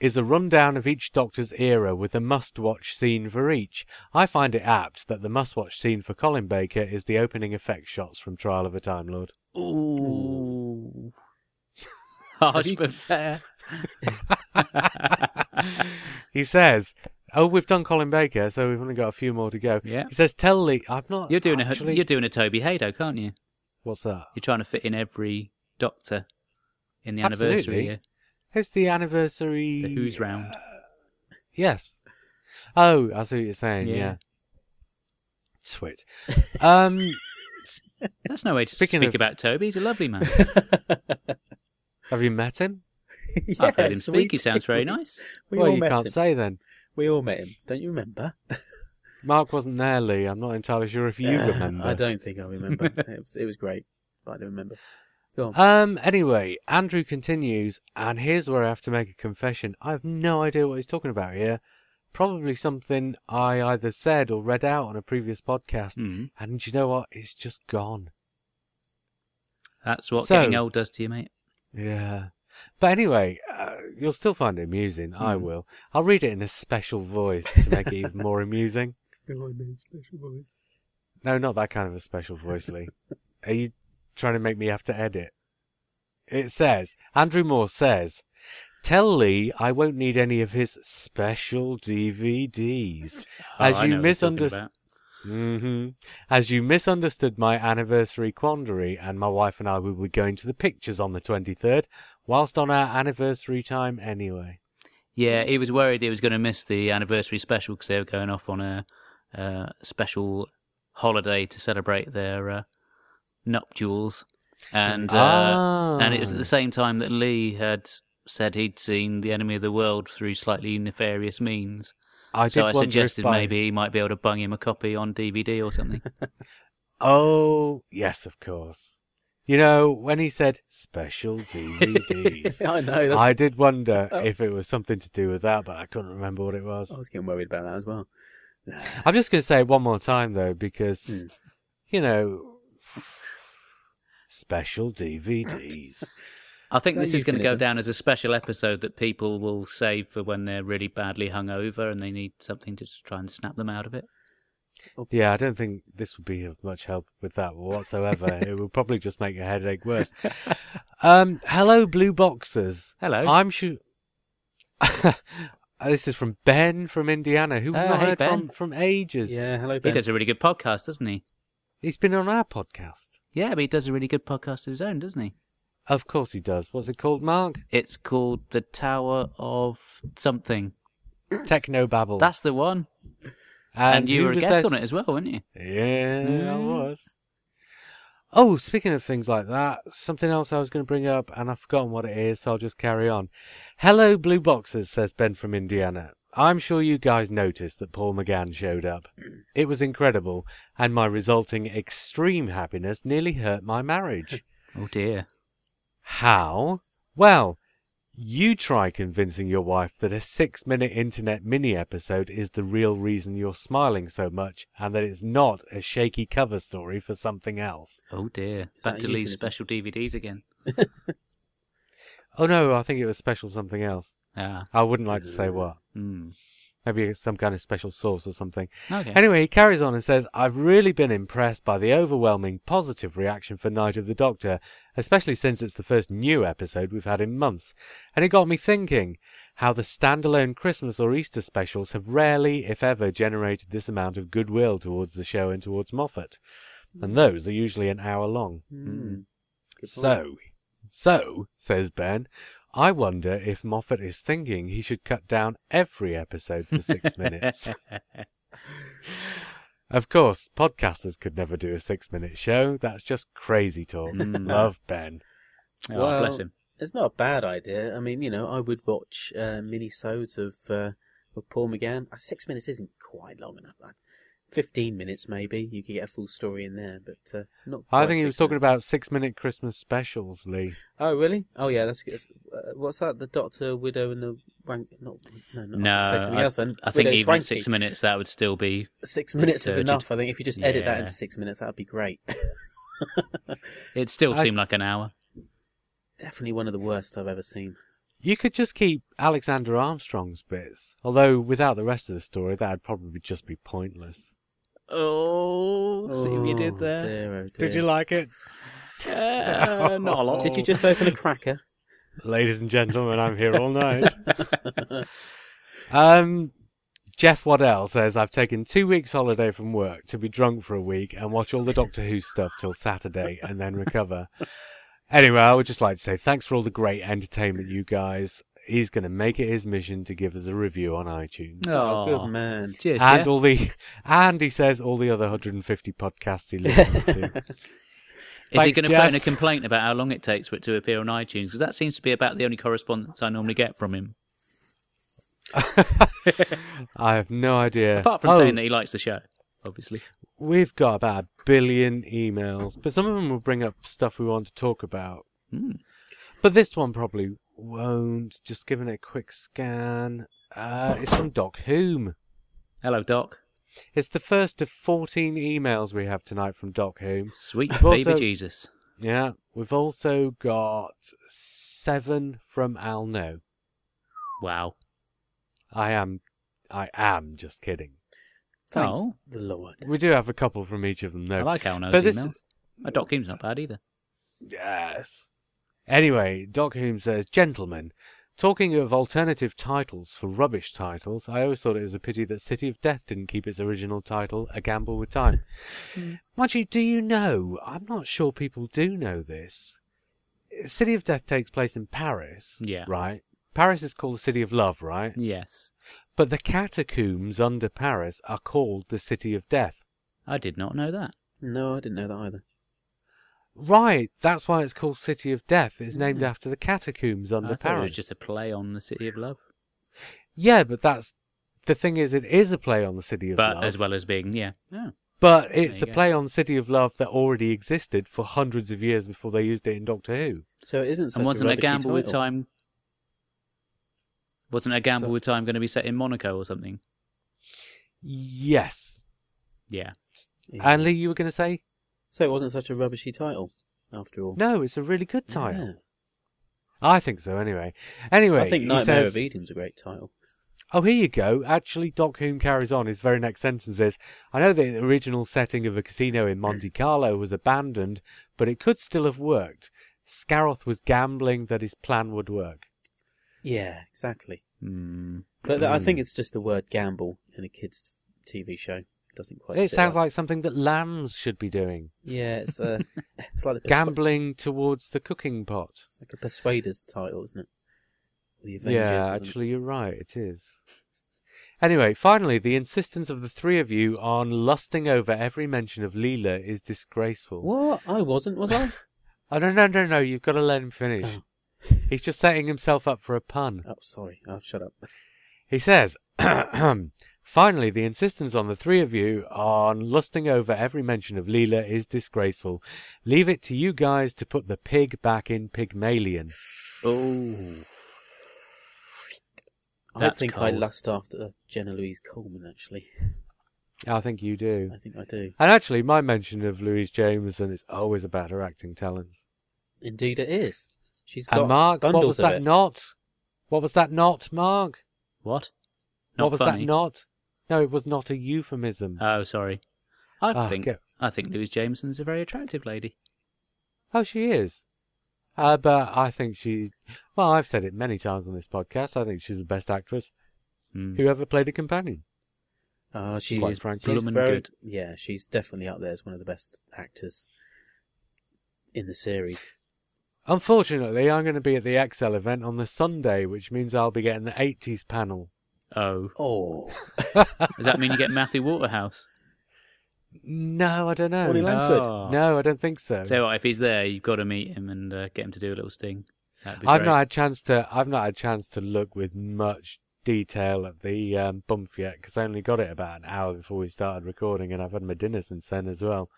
is a rundown of each Doctor's era with a must-watch scene for each. I find it apt that the must-watch scene for Colin Baker is the opening effect shots from Trial of a Time Lord. Ooh. Harsh but fair. he says, "Oh, we've done Colin Baker, so we've only got a few more to go." Yeah. He says, "Tell Lee, I'm not. You're doing actually... a you're doing a Toby Hadoke, can't you? What's that? You're trying to fit in every Doctor in the anniversary Absolutely. year. Who's the anniversary? The Who's round. Yes. Oh, I see what you're saying. Yeah. Yeah. Sweet. Um, That's no way to speak of- about Toby. He's a lovely man. have you met him? I've heard him speak. He sounds very nice. We well, all you met can't him. say then. We all met him. Don't you remember? Mark wasn't there, Lee. I'm not entirely sure if you Uh, remember. I don't think I remember. it, was, it was great, but I don't remember. Go on. Um. Anyway, Andrew continues, and here's where I have to make a confession. I have no idea what he's talking about here. Probably something I either said or read out on a previous podcast, Mm. and do you know what? It's just gone. That's what So- getting old does to you, mate. Yeah. But anyway, uh, you'll still find it amusing. I Hmm. will. I'll read it in a special voice to make it even more amusing. Go on then, special voice. No, not that kind of a special voice, Lee. Are you trying to make me have to edit? It says, Andrew Moore says, Tell Lee I won't need any of his special DVDs. As Oh, I you misunderstood. what he's talking misunderst- about. hmm As you misunderstood my anniversary quandary, and my wife and I will be going to the pictures on the 23rd, whilst on our anniversary time anyway. Yeah, he was worried he was going to miss the anniversary special because they were going off on a uh, special holiday to celebrate their uh, nuptials, and uh, ah. and it was at the same time that Lee had said he'd seen The Enemy of the World through slightly nefarious means. I so did I wonder if suggested by- maybe he might be able to bung him a copy on DVD or something. Oh, yes, of course. You know, when he said special DVDs, I know. That's, I did wonder Oh. if it was something to do with that, but I couldn't remember what it was. I was getting worried about that as well. I'm just going to say it one more time, though, because, Hmm. you know, special DVDs. I think Is that this is going to go down as a special episode that people will save for when they're really badly hungover and they need something to try and snap them out of it. Yeah, I don't think this would be of much help with that whatsoever. it would probably just make your headache worse. Um, hello, Blue Boxers. Hello. I'm sure. this is from Ben from Indiana, who we've Oh, not hey, heard Ben. from from ages. Yeah, hello, Ben. he does a really good podcast, doesn't he? He's been on our podcast. Yeah, but he does a really good podcast of his own, doesn't he? Of course he does. What's it called, Mark? It's called The Tower of Something. Techno Babble. That's the one. And, you were a guest on it as well, weren't you? Yeah, I Mm. was. Oh, speaking of things like that, something else I was going to bring up, and I've forgotten what it is, so I'll just carry on. Hello, Blue Boxers, says Ben from Indiana. I'm sure you guys noticed that Paul McGann showed up. It was incredible, and my resulting extreme happiness nearly hurt my marriage. Oh dear. How? Well, you try convincing your wife that a six minute internet mini episode is the real reason you're smiling so much and that it's not a shaky cover story for something else. Oh dear. Is Back to a Lee's special DVDs again. Oh no, I think it was special something else. Ah. I wouldn't like to say what. Hmm. Maybe it's some kind of special sauce or something. Okay. Anyway, he carries on and says, I've really been impressed by the overwhelming positive reaction for Night of the Doctor, especially since it's the first new episode we've had in months. And it got me thinking how the standalone Christmas or Easter specials have rarely, if ever, generated this amount of goodwill towards the show and towards Moffat. And those are usually an hour long. Good point. So, so, says Ben, I wonder if Moffat is thinking he should cut down every episode to six minutes. Of course, podcasters could never do a six minute show. That's just crazy talk. Mm. Love Ben. Oh, well, bless him. It's not a bad idea. I mean, you know, I would watch uh, mini-sodes of, uh, of Paul McGann. Uh, six minutes isn't quite long enough. I, 15 minutes maybe. You could get a full story in there but uh, not i think he was minutes. talking about six minute christmas specials lee. Oh really? Oh yeah that's, that's uh, what's that? The doctor widow and the wank not, no not no I, something I, else, I think even Twanky. six minutes that would still be six minutes is enough i think. If you just edit yeah. that into six minutes that would be great. It still I, seemed like an hour. Definitely one of the worst i've ever seen. You could just keep Alexander Armstrong's bits, although without the rest of the story, that'd probably just be pointless. Oh, see what you did Oh, there. dear, oh, Did you like it? Uh, not a lot. Did you just open a cracker? Ladies and gentlemen, I'm here all night. Um, Jeff Waddell says, I've taken two weeks holiday from work to be drunk for a week and watch all the Doctor Who stuff till Saturday and then recover. Anyway, I would just like to say thanks for all the great entertainment, you guys. He's going to make it his mission to give us a review on iTunes. Oh, Aw. good man. Cheers, and Jeff. all the, and he says all the other 150 podcasts he listens to. Is he going to Jeff. put in a complaint about how long it takes for it to appear on iTunes? Because that seems to be about the only correspondence I normally get from him. I have no idea. Apart from Oh, saying that he likes the show, obviously. We've got about a billion emails, but some of them will bring up stuff we want to talk about. Hmm. But this one probably won't. Just giving it a quick scan. Uh, it's from Doc Hume. Hello, Doc. It's the first of 14 emails we have tonight from Doc Hume. Sweet I've baby also- Jesus. Yeah. We've also got seven from Al No. Wow. I am, I am just kidding. Thank oh, the Lord. We do have a couple from each of them, I though. like Al No's but this emails. Uh, Doc Hume's not bad either. Yes. Anyway, Doc Hume says, Gentlemen, talking of alternative titles for rubbish titles, I always thought it was a pity that City of Death didn't keep its original title, A Gamble with Time. Hmm. Mind you, do you know? I'm not sure people do know this. City of Death takes place in Paris, Yeah. right? Paris is called the City of Love, right? Yes. But the catacombs under Paris are called the City of Death. I did not know that. No, I didn't know that either. Right, that's why it's called City of Death. It's named Mm. after the catacombs under I thought Paris. it was just a play on the City of Love. Yeah, but that's the thing is, it is a play on the City of Love. But Love, as well as being, yeah. Oh. but it's a go. play on the City of Love that already existed for hundreds of years before they used it in Doctor Who. So it isn't such And wasn't a a rubbishy gamble with time? Wasn't a gamble So- with time going to be set in Monaco or something? Yes, Yeah. Yeah. and Lee, you were going to say So it wasn't such a rubbishy title, after all. no? It's a really good title. Yeah. I think so. Anyway, anyway, I think he Nightmare says, of Eden's a great title. Oh, here you go. Actually, Doc Hume carries on. His very next sentence is I know the original setting of a casino in Monte Carlo was abandoned, but it could still have worked. Scaroth was gambling that his plan would work. Yeah, exactly. Hmm. But I Hmm. think it's just the word gamble in a kids' TV show. Doesn't quite. It sounds right. like something that lambs should be doing. Yeah, it's uh, it's like the persua- Gambling towards the cooking pot. It's like a Persuaders title, isn't it? The Avengers. yeah, actually, you're right. It is. Anyway, finally, the insistence of the three of you on lusting over every mention of Leela is disgraceful. What? I wasn't, was I? Oh, no, no, no, no. You've got to let him finish. Oh. He's just setting himself up for a pun. oh, sorry. Oh, shut up. He says, Finally, the insistence on the three of you on lusting over every mention of Leela is disgraceful. Leave it to you guys to put the pig back in Pygmalion. Oh. I think I lust after Jenna Louise Coleman, actually. I think you do. I think I do. And actually, my mention of Louise Jameson is always about her acting talents. Indeed, it is. She's got And Mark, what was that it. not? What was that not, Mark? What? what Not was funny. that not? No, it was not a euphemism. Oh, sorry. I Ah, think go- I think Louise Jameson's a very attractive lady. Oh, she is. Uh, but I think she. Well, I've said it many times on this podcast. I think she's the best actress Hmm. who ever played a companion. Uh, she's, Quite she's. Bloomin' very, good. Yeah, she's definitely up there as one of the best actors in the series. Unfortunately, I'm going to be at the XL event on the Sunday, which means I'll be getting the 80s panel. Oh, Oh, does that mean you get Matthew Waterhouse? No, I don't know. Bonnie Langford. Oh. No, I don't think so. So what, if he's there, you've got to meet him and uh, get him to do a little sting. I've great. not had chance to. I've not had chance to look with much detail at the um, bump yet because I only got it about an hour before we started recording, and I've had my dinner since then as well.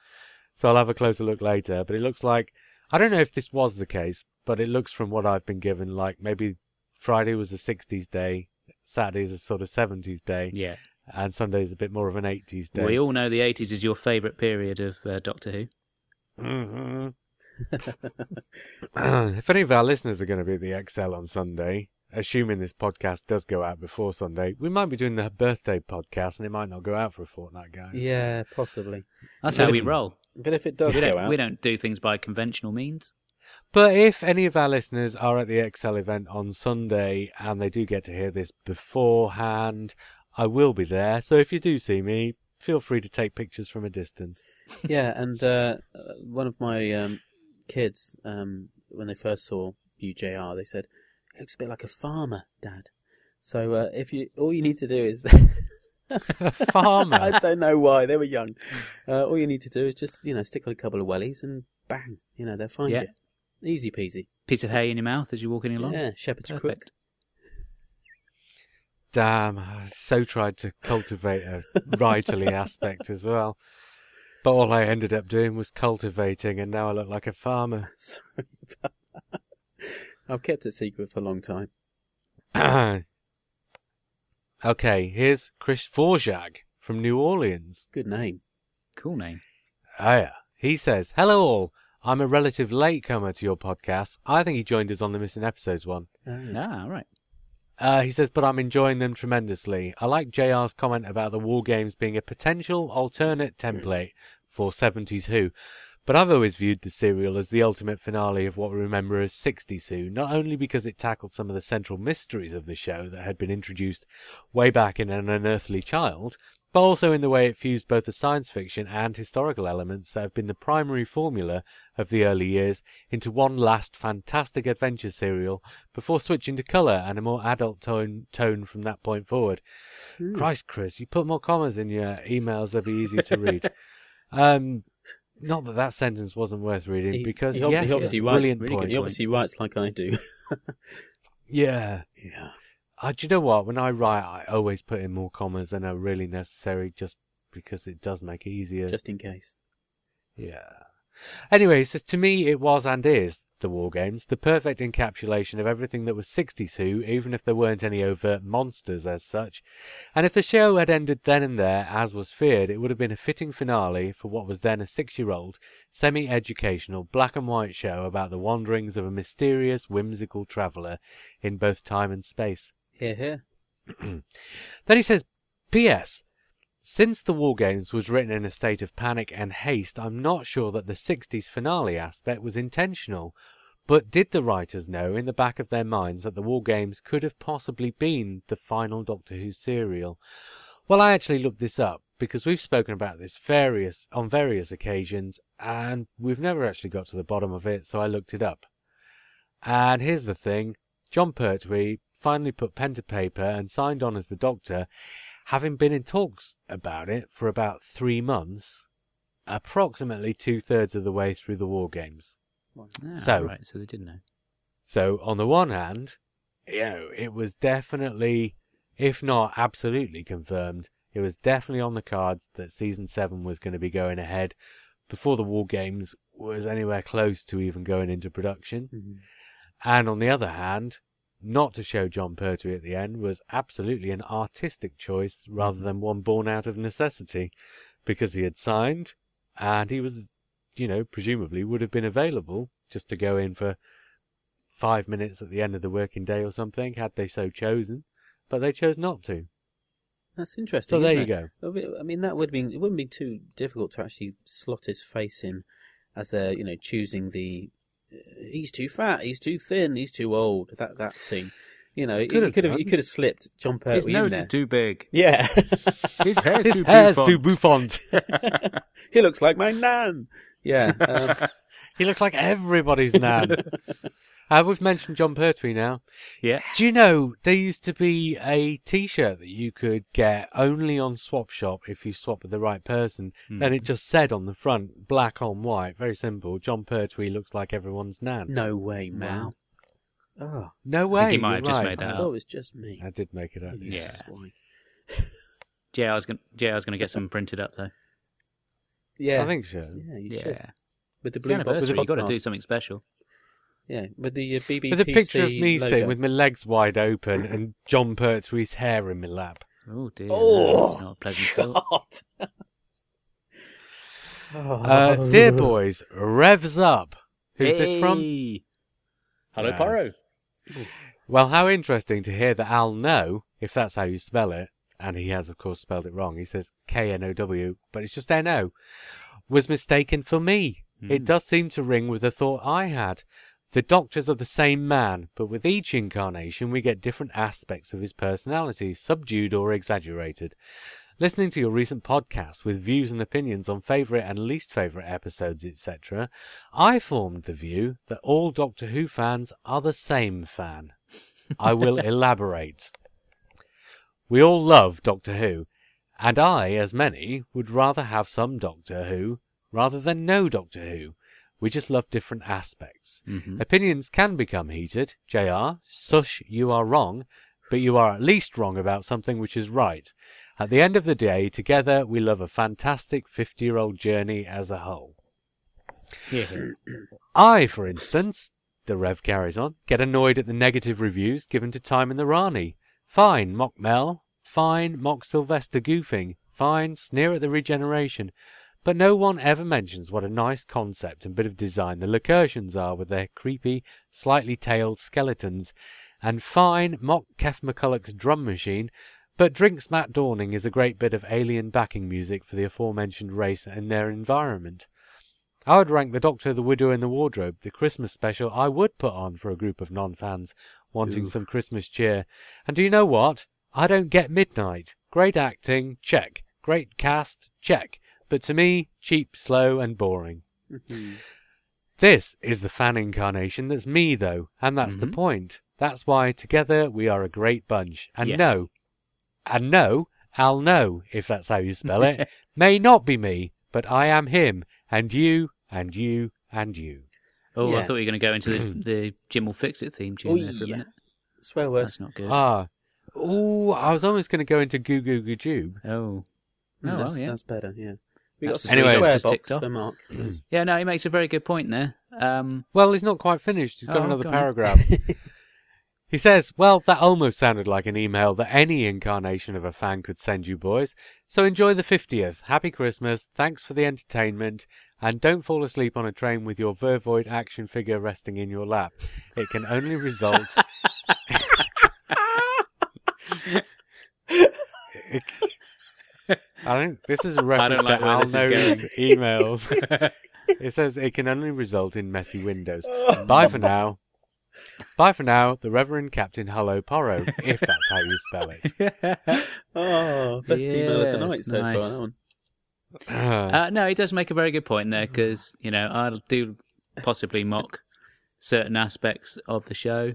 So I'll have a closer look later. But it looks like I don't know if this was the case, but it looks from what I've been given like maybe Friday was a '60s day, Saturday's a sort of '70s day, Yeah. and Sunday's a bit more of an '80s day. We all know the 80s is your favourite period of uh, Doctor Who. Mhm. if any of our listeners are going to be at the XL on Sunday, assuming this podcast does go out before Sunday, we might be doing the birthday podcast and it might not go out for a fortnight, guys. yeah, possibly. That's But how we roll. But if it does We go out, we don't do things by conventional means. But if any of our listeners are at the XL event on Sunday and they do get to hear this beforehand, I will be there. So if you do see me, feel free to take pictures from a distance. yeah, and uh, uh, one of my um, kids, um, when they first saw UJR, they said, "It looks a bit like a farmer, Dad." So uh, if you, all you need to do is, Farmer. I don't know why they were young. Uh, all you need to do is just, you know, stick on a couple of wellies and bang, you know, they'll find Yeah. you. Easy peasy. Piece of hay in your mouth as you're walking along. Yeah, shepherd's crook. Damn, I so tried to cultivate a writerly aspect as well. But all I ended up doing was cultivating, and now I look like a farmer. Sorry about that. I've kept it secret for a long time. okay, here's Chris Forjag from New Orleans. Good name. Cool name. Ah, yeah. He says, Hello all. I'm a relative latecomer to your podcast. I think he joined us on the missing episodes one. Oh. Ah, right. Uh, he says, but I'm enjoying them tremendously. I like JR's comment about the war games being a potential alternate template for 70s Who, but I've always viewed the serial as the ultimate finale of what we remember as 60s Who, not only because it tackled some of the central mysteries of the show that had been introduced way back in An Unearthly Child, but also in the way it fused both the science fiction and historical elements that have been the primary formula of the early years into one last fantastic adventure serial before switching to colour and a more adult tone, tone from that point forward. Hmm. Christ, Chris, you put more commas in your emails, they'll be easy to read. um, not that that sentence wasn't worth reading, He- because he, yes, he obviously writes. brilliant really point. He obviously writes like I do. Yeah. yeah. Uh, do you know what? When I write, I always put in more commas than are really necessary, just because it does make it easier. Just in case. Yeah. Anyway, he says, to me, it was and is, the War Games, the perfect encapsulation of everything that was 60s Who, even if there weren't any overt monsters as such. And if the show had ended then and there, as was feared, it would have been a fitting finale for what was then a six-year-old, semi-educational, black and white show about the wanderings of a mysterious, whimsical traveller in both time and space. Here, here. Then he says, P.S. Since the War Games was written in a state of panic and haste, I'm not sure that the 60s finale aspect was intentional. But did the writers know in the back of their minds that the War Games could have possibly been the final Doctor Who serial? Well, I actually looked this up because we've spoken about this various on various occasions and we've never actually got to the bottom of it, so I looked it up. And here's the thing Jon Pertwee finally put pen to paper and signed on as the Doctor, having been in talks about it for about three months, approximately two thirds of the way through the War Games. Ah, So- right, so they didn't know. So, on the one hand, you know, it was definitely, if not absolutely confirmed, it was definitely on the cards that season seven was going to be going ahead before the War Games was anywhere close to even going into production. Mhm. And on the other hand, not to show Jon Pertwee at the end was absolutely an artistic choice rather mm-hmm. than one born out of necessity, because he had signed and he was, you know, presumably would have been available just to go in for five minutes at the end of the working day or something, had they so chosen, but they chose not to. That's interesting. So there you it? go. I mean- I mean, that would be it wouldn't be too difficult to actually slot his face in as they're you know choosing the. He's too fat. He's too thin. He's too old. That that scene. You know, you Could have could have you could have slipped Jon Pertwee His nose is too big. yeah, His hair's His too hair's bouffant. too bouffant. he looks like my nan. Yeah, um, he looks like everybody's nan. Uh, we've mentioned Jon Pertwee now. Yeah. Do you know there used to be a T-shirt that you could get only on Swap Shop if you swap with the right person, Hmm. and it just said on the front, black on white, very simple. Jon Pertwee looks like everyone's nan. no way, man. Wow. Oh, No I way. think he might you're have just right. made that I up. thought it was just me. I did make it up. You Yeah. swine. Yeah, I was gonna. Yeah, I was gonna get some printed up though. Yeah, I think so. yeah, you yeah, should with the blue box anniversary. You got to do something special. Yeah, with the uh, BBPC With a picture of me logo. sitting with my legs wide open and Jon Pertwee's hair in my lap. Oh dear, Oh, that's not a pleasant thought. God. Uh, Oh. dear boys, revs up. Who's this from? Hello, Yes. Porro. Well, how interesting to hear that Al No, if that's how you spell it, and he has, of course, spelled it wrong. He says K N O W, but it's just N O, was mistaken for me. It Hmm. does seem to ring with the thought I had. The doctors are the same man, but with each incarnation we get different aspects of his personality, subdued or exaggerated. Listening to your recent podcast with views and opinions on favourite and least favourite episodes, etc., I formed the view that all Doctor Who fans are the same fan. I will elaborate. We all love Doctor Who, and I, as many, would rather have some Doctor Who rather than no Doctor Who. We just love different aspects. Mhm. Opinions can become heated. JR, sush, you are wrong, but you are at least wrong about something which is right. At the end of the day, together we love a fantastic 50 year old journey as a whole. Yeah. I, for instance, the Rev carries on, get annoyed at the negative reviews given to Time and the Rani. Fine, mock Mel. Fine, mock Sylvester goofing. Fine, sneer at the regeneration. But no one ever mentions what a nice concept and bit of design the Lakertyans are with their creepy, slightly tailed skeletons, and fine mock Keff McCulloch's drum machine, but Drinks Matt Dawning is a great bit of alien backing music for the aforementioned race and their environment. I would rank The Doctor, the Widow, and the Wardrobe the Christmas special I would put on for a group of non fans wanting some Christmas cheer. And do you know what? I don't get midnight. Great acting, check. Great cast, check. But to me, cheap, slow, and boring. Mhm. This is the fan incarnation that's me, though, and that's the Mhm. point. That's why together we are a great bunch. And Yes. no, and no, I'll know, if that's how you spell it, may not be me, but I am him, and you, and you, and you. Oh, Yeah. I thought you were going to go into the, the Jim will fix it theme tune Oh, there for a minute. Swear word. That's not good. Ah. Ooh, I was almost going to go into Goo Goo Goo Jube. oh. Mm, Oh, that's, well, yeah. that's better. Yeah. We That's got the Anyway. swear just ticked box off. for Mark. Yeah, no, he makes a very good point there. Um, Well, he's not quite finished. He's got Oh, another go paragraph. he says, Well, that almost sounded like an email that any incarnation of a fan could send you, boys. So enjoy the 50th. Happy Christmas. Thanks for the entertainment. And don't fall asleep on a train with your Vervoid action figure resting in your lap. It can only result. It- I don't. This is a reference don't like to where Al this emails. it says it can only result in messy windows. Bye for now. Bye for now, the Reverend Captain Hullo Porro, if that's how you spell it. Oh, best email of the night so nice. far. That one. uh, no, he does make a very good point there because, you know, I do possibly mock certain aspects of the show.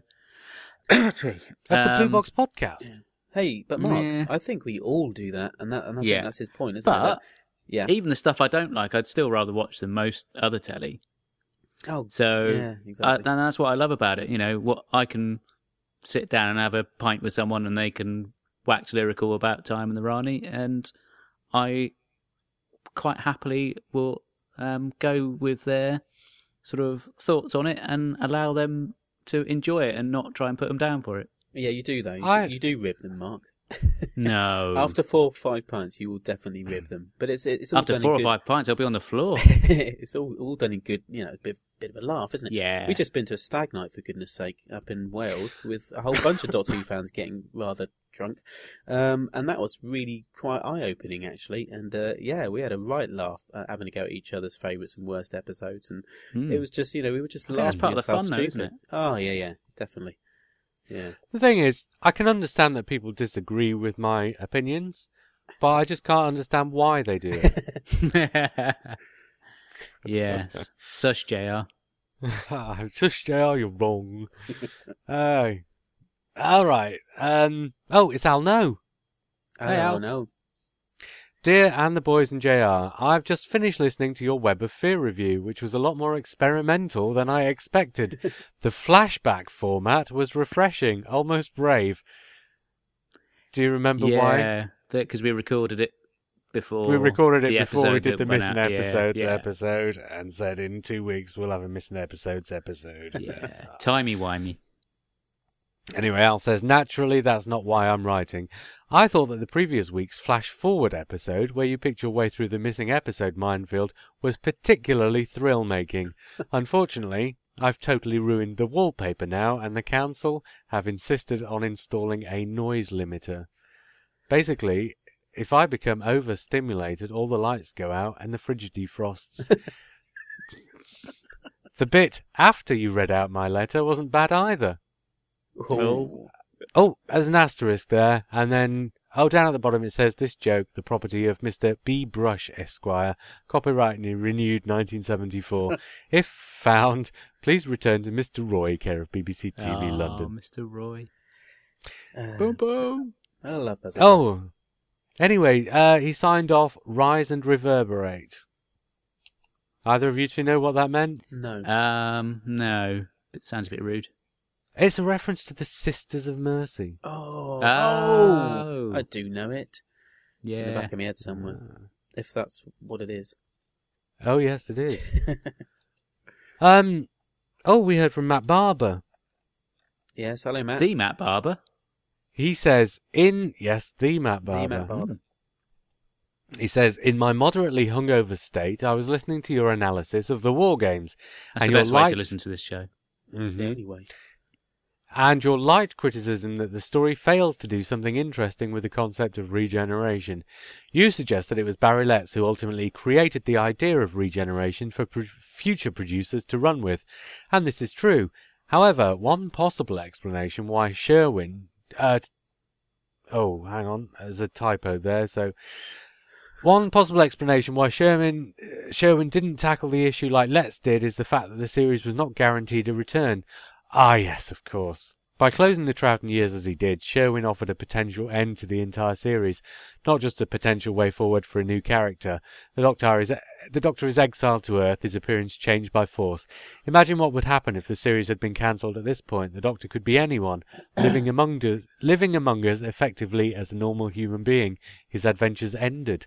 Of the Blue Um, Box podcast. Hey, but Mark, Yeah. I think we all do that, and that, and I think that's his point, isn't it? But That- yeah. even the stuff I don't like, I'd still rather watch than most other telly. Oh, So yeah, exactly. and that's what I love about it. You know, what I can sit down and have a pint with someone, and they can wax lyrical about Time and the Rani, and I quite happily will um, go with their sort of thoughts on it and allow them to enjoy it and not try and put them down for it. Yeah, you do though. You, I- do, you do rib them, Mark. No, After four or five pints, you will definitely rib them. But it's it's all after done four in or good, five pints, I'll be on the floor. it's all all done in good, you know, a bit bit of a laugh, isn't it? yeah, We just been to a stag night for goodness sake up in Wales with a whole bunch of Doctor Who fans getting rather drunk, um, and that was really quite eye opening actually. And uh, yeah, we had a right laugh uh, having to go at each other's favourites and worst episodes, and Hmm. it was just you know we were just I think that's laughing part of the ourselves fun, though, stupid. isn't it? Oh yeah, yeah, definitely. Yeah, The thing is, I can understand that people disagree with my opinions, but I just can't understand why they do it. yes, such Jr. I'm just JR, you're wrong. Oh. All right. Um. Oh, it's Al No. Hey, Al. no, Dear and the boys and JR, I've just finished listening to your Web of Fear review, which was a lot more experimental than I expected. the flashback format was refreshing, almost brave. Do you remember why? yeah, because we recorded it before. We recorded it before we did the missing out. Yeah, episodes yeah. episode and said in two weeks we'll have a missing episodes episode. Yeah, timey wimey. Anyway, Al says, naturally, that's not why I'm writing. I thought that the previous week's Flash Forward episode, where you picked your way through the missing episode minefield, was particularly thrill making. Unfortunately, I've totally ruined the wallpaper now, and the council have insisted on installing a noise limiter. Basically, if I become overstimulated, all the lights go out and the fridge defrosts. the bit after you read out my letter wasn't bad either. Oh. Oh, there's an asterisk there, and then oh, down at the bottom it says this joke, the property of Mr. B. Brush Esquire, copyright and renewed 1974. if found, please return to Mr. Roy, care of BBC TV oh, London. Mr. Roy. Uh, Boom boom. I love Basil. Oh, anyway, uh, he signed off "Rise and Reverberate." Either of you two know what that meant? no. Um, no, it sounds a bit rude. It's a reference to the Sisters of Mercy. oh, Oh. I do know it. It's in the back of my head somewhere, ah. if that's what it is. Oh yes, it is. um, oh, we heard from Matt Barber. yes, hello, Matt. the Matt Barber. He says in yes, the Matt The Barber. Matt Barber. Hmm. He says, In my moderately hungover state, I was listening to your analysis of the war games. That's And the your best way to listen to this show. It's the mm-hmm. only way. And your light criticism that the story fails to do something interesting with the concept of regeneration. You suggest that it was Barry Letts who ultimately created the idea of regeneration for pro- future producers to run with, and this is true. However, one possible explanation why Sherwin. Uh, oh, hang on, there's a typo there. So, one possible explanation why Sherwin uh, Sherwin didn't tackle the issue like Letts did is the fact that the series was not guaranteed a return. Ah, yes, of course. By closing the Troughton years as he did, Sherwin offered a potential end to the entire series, not just a potential way forward for a new character. The Doctor is the Doctor is exiled to Earth, his appearance changed by force. Imagine what would happen if the series had been cancelled at this point. The Doctor could be anyone, living among us, living among us effectively as a normal human being. His adventures ended.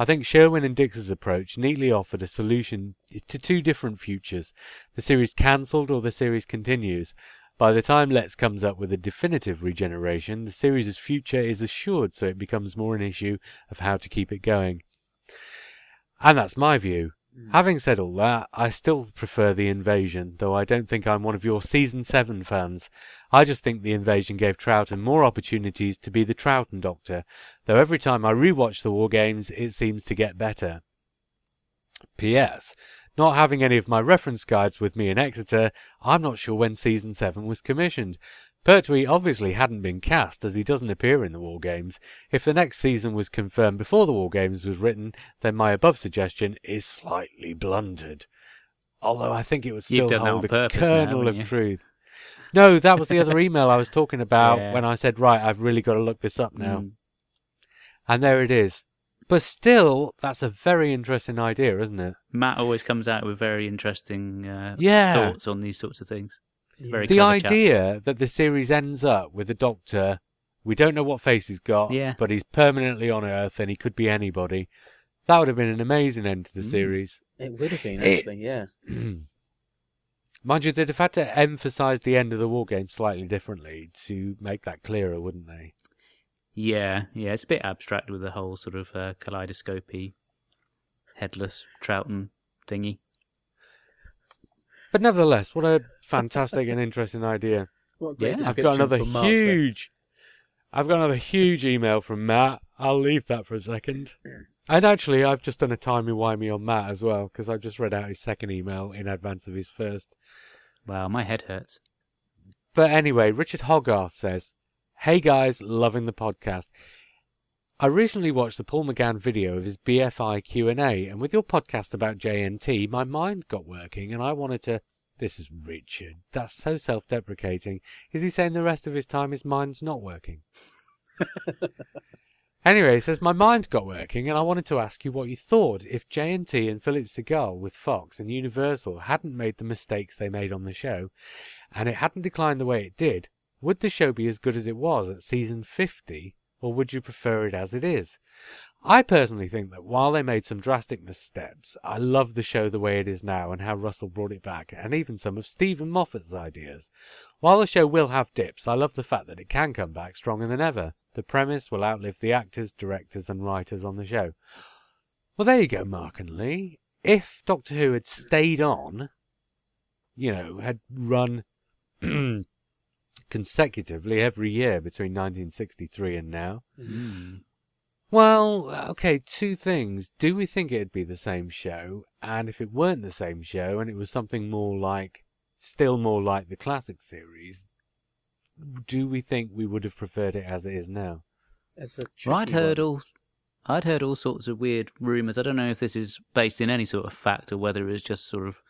I think Sherwin and Dicks's approach neatly offered a solution to two different futures the series cancelled or the series continues. By the time Letts comes up with a definitive regeneration, the series' future is assured, so it becomes more an issue of how to keep it going. And that's my view. Hmm. Having said all that, I still prefer the invasion, though I don't think I'm one of your season 7 fans. I just think the invasion gave Troughton more opportunities to be the Troughton Doctor, though every time I rewatch the War Games, it seems to get better. P.S. Not having any of my reference guides with me in Exeter, I'm not sure when season 7 was commissioned. Pertwee obviously hadn't been cast as he doesn't appear in the War Games. If the next season was confirmed before the War Games was written, then my above suggestion is slightly blunted. Although I think it would still You've done that hold a purpose now, kernel of truth. No, that was the other email I was talking about Yeah. when I said, right, I've really got to look this up now. Mm. And there it is. But still, that's a very interesting idea, isn't it? Matt always comes out with very interesting uh, Yeah. thoughts on these sorts of things. Very the clever chap. idea that the series ends up with the Doctor, we don't know what face he's got, Yeah. but he's permanently on Earth and he could be anybody. That would have been an amazing end to the Mm. series. It would have been It- actually, yeah. Mind you, they'd have had to emphasise the end of the war game slightly differently to make that clearer, wouldn't they? Yeah, yeah, it's a bit abstract with the whole sort of uh, kaleidoscopy, headless Troughton thingy. But nevertheless, what a fantastic and interesting idea. What great Yeah. I've I've got another Mark there. huge. I've got another huge email from Matt. I'll leave that for a second. And actually, I've just done a timey wimey on Matt as well because I've just read out his second email in advance of his first. Wow, my head hurts. But anyway, Richard Hogarth says, "Hey guys, loving the podcast. I recently watched the Paul McGann video of his BFI Q&A, and with your podcast about JNT, my mind got working, and I wanted to. This is Richard. That's so self-deprecating. Is he saying the rest of his time his mind's not working? anyway, he says my mind got working, and I wanted to ask you what you thought if JNT and Philip Segal with Fox and Universal hadn't made the mistakes they made on the show, and it hadn't declined the way it did. Would the show be as good as it was at season 50, or would you prefer it as it is? I personally think that while they made some drastic missteps, I love the show the way it is now and how Russell brought it back, and even some of Steven Moffat's ideas. While the show will have dips, I love the fact that it can come back stronger than ever. The premise will outlive the actors, directors, and writers on the show. Well, there you go, Mark and Lee. If Doctor Who had stayed on, you know, had run consecutively every year between 1963 and now, Mm. Well, okay, two things. Do we think it'd be the same show? And if it weren't the same show and it was something more like, still more like the classic series, do we think we would have preferred it as it is now? It's a Well, I'd heard all, I'd heard all sorts of weird rumours. I don't know if this is based in any sort of fact or whether it's just sort of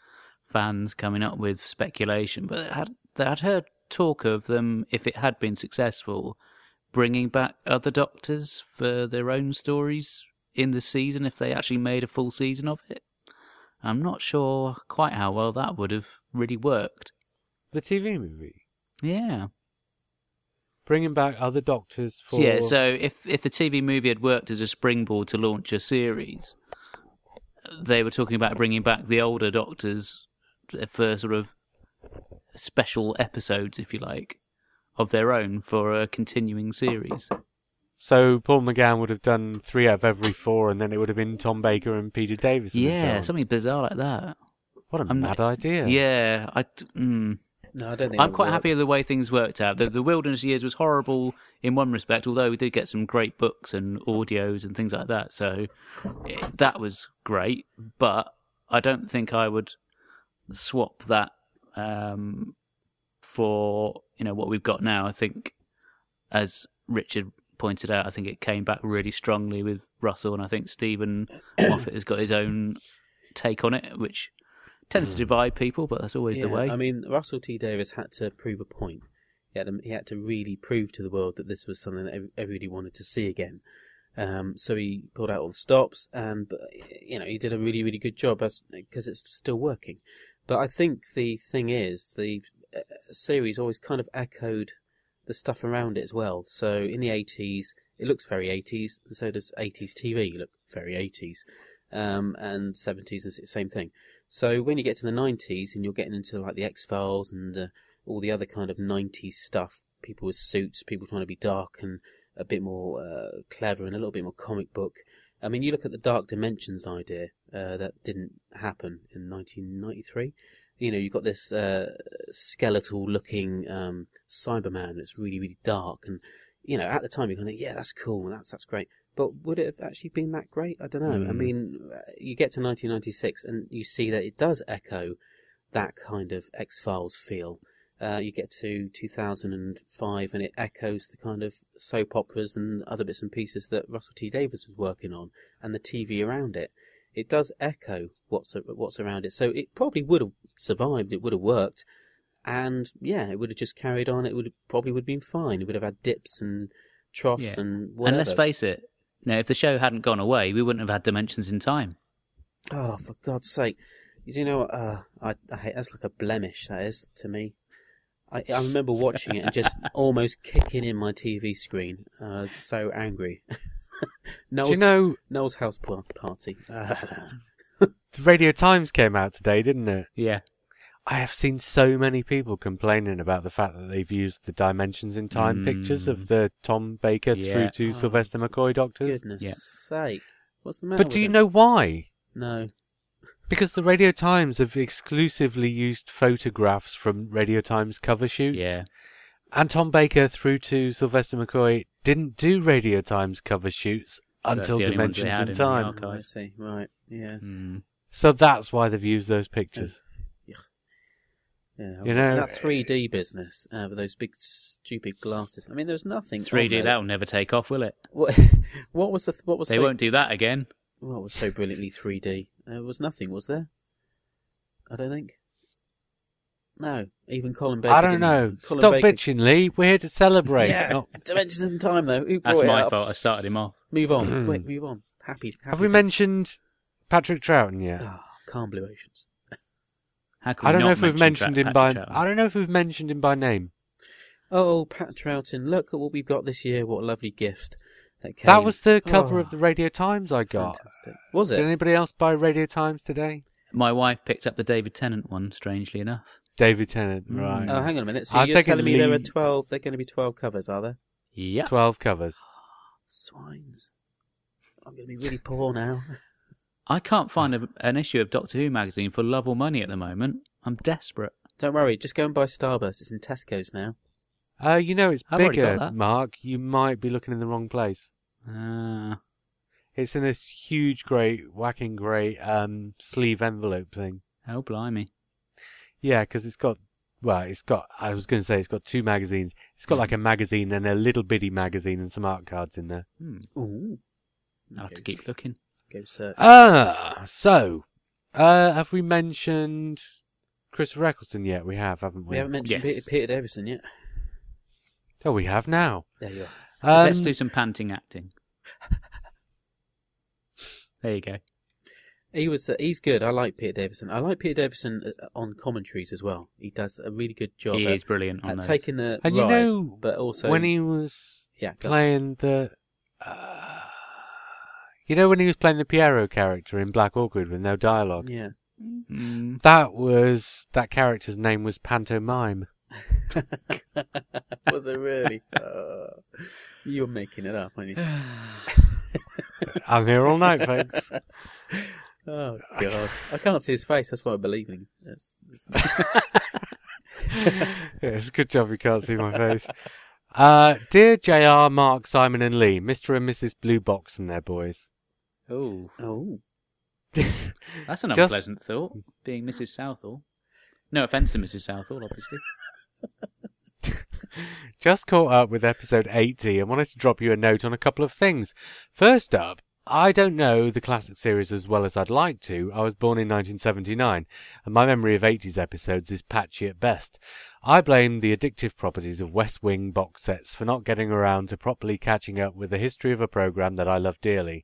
fans coming up with speculation. But I had, I'd heard talk of them, if it had been successful, bringing back other Doctors for their own stories in the season if they actually made a full season of it. I'm not sure quite how well that would have really worked. The TV movie? Yeah. Bringing back other doctors for. Yeah, so if if the TV movie had worked as a springboard to launch a series, they were talking about bringing back the older Doctors for sort of special episodes, if you like, of their own for a continuing series. So Paul McGann would have done three out of every four, and then it would have been Tom Baker and Peter Davison. Yeah, something bizarre like that. what a I'm mad not- idea! Yeah, I. d- Mm. No, I don't think. I'm quite would happy with the way things worked out. The, the Wilderness Years was horrible in one respect, although we did get some great books and audios and things like that. So it, that was great. But I don't think I would swap that um, for you know what we've got now. I think, as Richard pointed out, I think it came back really strongly with Russell, and I think Steven Moffat has got his own take on it, which tends to divide people, but that's always the way. I mean, Russell T Davies had to prove a point. He had to, he had to really prove to the world that this was something that everybody wanted to see again. Um, so he pulled out all the stops, and you know he did a really really good job because it's still working. But I think the thing is the series always kind of echoed the stuff around it as well. So in the 80s, it looks very 80s, and so does 80s TV look very 80s, um, and 70s is the same thing. So when you get to the 90s and you're getting into like the X Files and uh, all the other kind of 90s stuff, people with suits, people trying to be dark and a bit more uh, clever and a little bit more comic book. I mean, you look at the Dark Dimensions idea uh, that didn't happen in 1993. You know, you've got this uh, skeletal looking um, Cyberman that's really, really dark. And, you know, at the time you're going to think, yeah, that's cool, that's, that's great. But would it have actually been that great? I don't know. I Mm. mean, uh, you get to 1996 and you see that it does echo that kind of X Files feel. Uh, you get to 2005 and it echoes the kind of soap operas and other bits and pieces that Russell T Davies was working on and the TV around it. It does echo what's what's around it, so it probably would have survived. It would have worked, and yeah, it would have just carried on. It would have, probably would have been fine. It would have had dips and troughs Yeah. and whatever. And let's face it, you know, if the show hadn't gone away, we wouldn't have had Dimensions in Time. Oh, for God's sake! You do know? Uh, I, I hate that's like a blemish. That is to me. I, I remember watching it and just almost kicking in my TV screen. I was so angry. Do Noel's, you know Noel's house party. Uh, Radio Times came out today, didn't it? Yeah. I have seen so many people complaining about the fact that they've used the dimensions in time pictures Mm. of the Tom Baker Yeah. through to Oh, Sylvester McCoy doctors. goodness Yeah. sake! What's the matter? But do you him? know why? No. Because the Radio Times have exclusively used photographs from Radio Times cover shoots. Yeah. And Tom Baker through to Sylvester McCoy didn't do Radio Times cover shoots That's until the only ones they Dimensions had in in Time. Oh, I see. Right. Yeah. Mm. So that's why they've used those pictures. Yeah. You know- that 3D business uh, with those big stupid glasses. I mean, there's nothing. 3D, that'll never take off, will it? What, what was the what was They so, won't do that again. what was so brilliantly 3D? There was nothing, was there? I don't think. No, even Colin Baker. I don't know. Colin Stop Baker- bitching, Lee. We're here to celebrate. Yeah, not- Dimensions in Time though. Who brought That's my up? fault. I started him off. Move on, Mm. quick, move on. Happy. happy Have we things. mentioned Patrick Troughton yet? Ah, calm blue oceans. How can we I don't know if we've mention mentioned Tra- him by. Patrick Troughton? I don't know if we've mentioned him by name. Oh, Pat Troughton! Look at what we've got this year. What a lovely gift that came. That was the cover Oh, of the Radio Times I got. Fantastic. Was Did it? anybody else buy Radio Times today? My wife picked up the David Tennant one, strangely enough. David Tennant, Mm. right? Oh, hang on a minute. So I'm you're taking telling me there are lead. twelve? They're going to be twelve covers, are there? Yeah. Twelve covers. Swines. I'm going to be really poor now. I can't find a, an issue of Doctor Who magazine for love or money at the moment. I'm desperate. Don't worry. Just go and buy Starburst. It's in Tesco's now. Uh, you know it's I've already got bigger, that. Mark. You might be looking in the wrong place. Ah. It's in this huge, great, whacking, great um, sleeve envelope thing. oh, blimey. Yeah, because it's got. Well, it's got. I was going to say it's got two magazines. It's got like a magazine and a little bitty magazine and some art cards in there. Hmm. Ooh. I'll have to keep looking. Go search. Ah, so uh, have we mentioned Christopher Eccleston yet? We have, haven't we? we haven't mentioned Yes. Peter, Peter Davison yet. Oh, we have now. There you are. Um, Let's do some panting acting. there you go. He was. Uh, he's good. I like Peter Davison. I like Peter Davison uh, on commentaries as well. He does a really good job He at, is brilliant on at those. taking the And you rise, know, but also when he was yeah, go- playing the. Uh, you know when he was playing the Piero character in Black Orchid with no dialogue? yeah. Mm, That was that character's name was Pantomime. was it really? Uh, You're making it up, aren't you? I'm here all night, folks. Oh god, I can't see his face. That's why I'm believing. That's, yeah, it's a good job you can't see my face. Uh, dear JR, Mark, Simon, and Lee, Mr. and Mrs. Blue Box and their boys. Oh, oh, that's an Just- unpleasant thought. Being Mrs. Southall. No offence to Mrs. Southall, obviously. Just caught up with episode 80 and wanted to drop you a note on a couple of things. First up, I don't know the classic series as well as I'd like to. I was born in 1979, and my memory of 80s episodes is patchy at best. I blame the addictive properties of West Wing box sets for not getting around to properly catching up with the history of a program that I love dearly.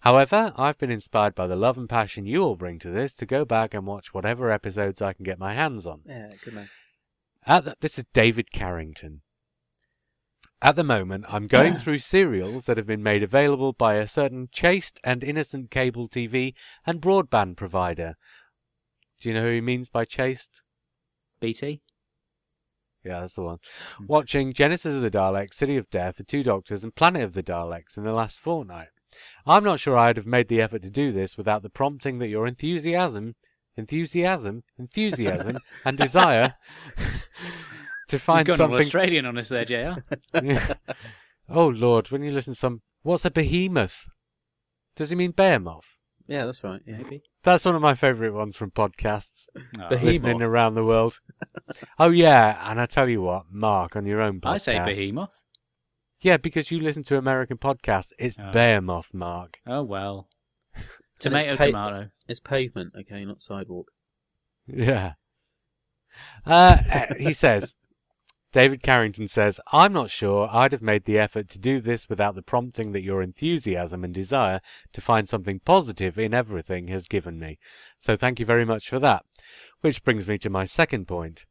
However, I've been inspired by the love and passion you all bring to this to go back and watch whatever episodes I can get my hands on. yeah, good man. The, this is David Carrington. At the moment, I'm going through serials that have been made available by a certain chaste and innocent cable TV and broadband provider. Do you know who he means by chaste? BT? Yeah, that's the one. Hmm. Watching Genesis of the Daleks, City of Death, The Two Doctors, and Planet of the Daleks in the last fortnight. I'm not sure I'd have made the effort to do this without the prompting that your enthusiasm, enthusiasm, enthusiasm, and desire to You've find gone all something Australian on us there, JR. Yeah. oh Lord, when you listen to some, what's a behemoth? Does he mean behemoth? Yeah, that's right. Yeah. Maybe. That's one of my favourite ones from podcasts. Oh, Behemoth. Listening around the world. oh yeah, and I tell you what, Mark, on your own podcast. I say behemoth. Yeah, because you listen to American podcasts, it's Oh. behemoth, Mark. Oh, well. And it's Tomato, pa- tomato. It's pavement, okay, not sidewalk. Yeah. Uh, he says, David Carrington says, I'm not sure I'd have made the effort to do this without the prompting that your enthusiasm and desire to find something positive in everything has given me. So thank you very much for that. Which brings me to my second point.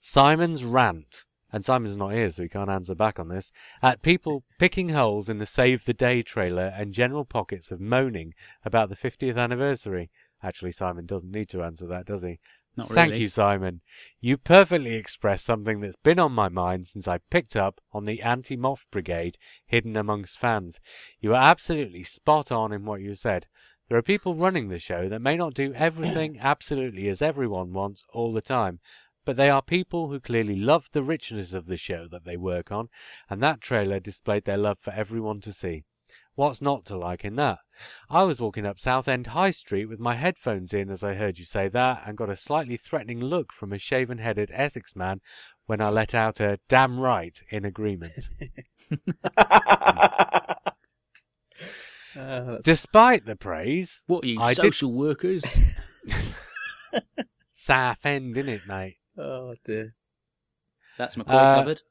Simon's rant, and Simon's not here so he can't answer back on this, at people picking holes in the Save the Day trailer and general pockets of moaning about the 50th anniversary. Actually, Simon doesn't need to answer that, does he? Not really. Thank you, Simon. You perfectly express something that's been on my mind since I picked up on the anti moth brigade hidden amongst fans. You are absolutely spot on in what you said. There are people running the show that may not do everything absolutely as everyone wants all the time, but they are people who clearly love the richness of the show that they work on, and that trailer displayed their love for everyone to see. What's not to like in that? I was walking up Southend High Street with my headphones in as I heard you say that, and got a slightly threatening look from a shaven headed Essex man when I let out a damn right in agreement. Uh, Despite the praise, What are you, I did- social workers? Southend, innit, mate? oh dear. That's McCoy Uh, covered.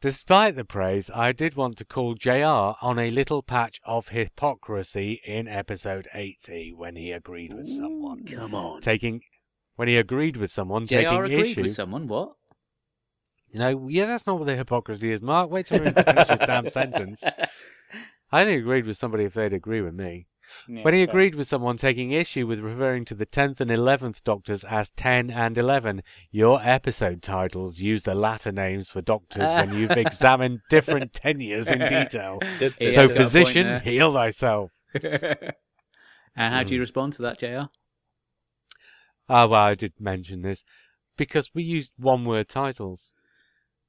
Despite the praise, I did want to call JR on a little patch of hypocrisy in episode 80 when he agreed with someone. Come on. Taking when he agreed with someone JR taking agreed issue. with someone. What? You know, yeah, that's not what the hypocrisy is, Mark. Wait till we finish this damn sentence. I only agreed with somebody if they'd agree with me. When he agreed with someone taking issue with referring to the 10th and 11th Doctors as 10 and 11, your episode titles use the latter names for doctors when you've examined different tenures in detail. He so, has got a point physician, heal thyself. and how Hmm. do you respond to that, JR? Ah, well, I did mention this because we used one word titles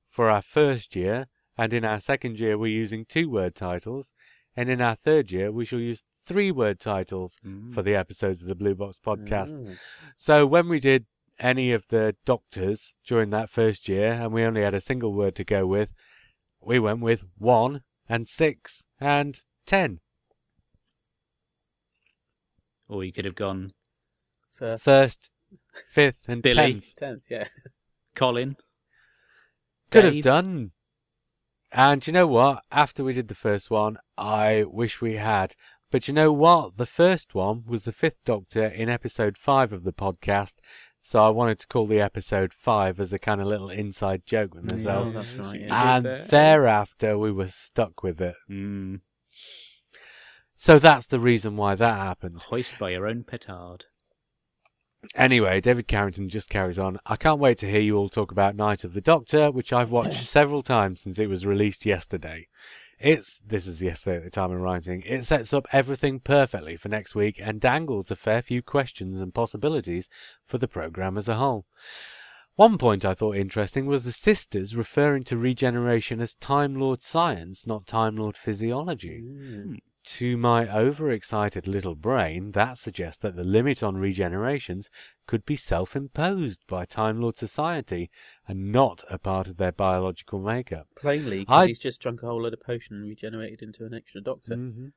for our first year, and in our second year, we're using two word titles, and in our third year, we shall use three word titles mm. for the episodes of the Blue Box podcast. Oh. So when we did any of the doctors during that first year, and we only had a single word to go with, we went with one and six and ten. Or you could have gone First. First, fifth, and Billy. tenth. Tenth, yeah. Colin. Could have done. And you know what? After we did the first one, I wish we had. But you know what? The first one was the fifth Doctor in episode five of the podcast. So I wanted to call the episode five as a kind of little inside joke with myself. Oh, that's right, yeah. and thereafter we were stuck with it. Mm. So that's the reason why that happened. Hoist by your own petard. Anyway, David Carrington just carries on. I can't wait to hear you all talk about Night of the Doctor, which I've watched several times since it was released yesterday. It's this is yesterday at the time of writing. It sets up everything perfectly for next week and dangles a fair few questions and possibilities for the program as a whole. One point I thought interesting was the sisters referring to regeneration as Time Lord science, not Time Lord physiology. Mm. To my overexcited little brain, that suggests that the limit on regenerations could be self imposed by Time Lord Society and not a part of their biological makeup. Plainly, because I- he's just drunk a whole load of potion and regenerated into an extra doctor. hmm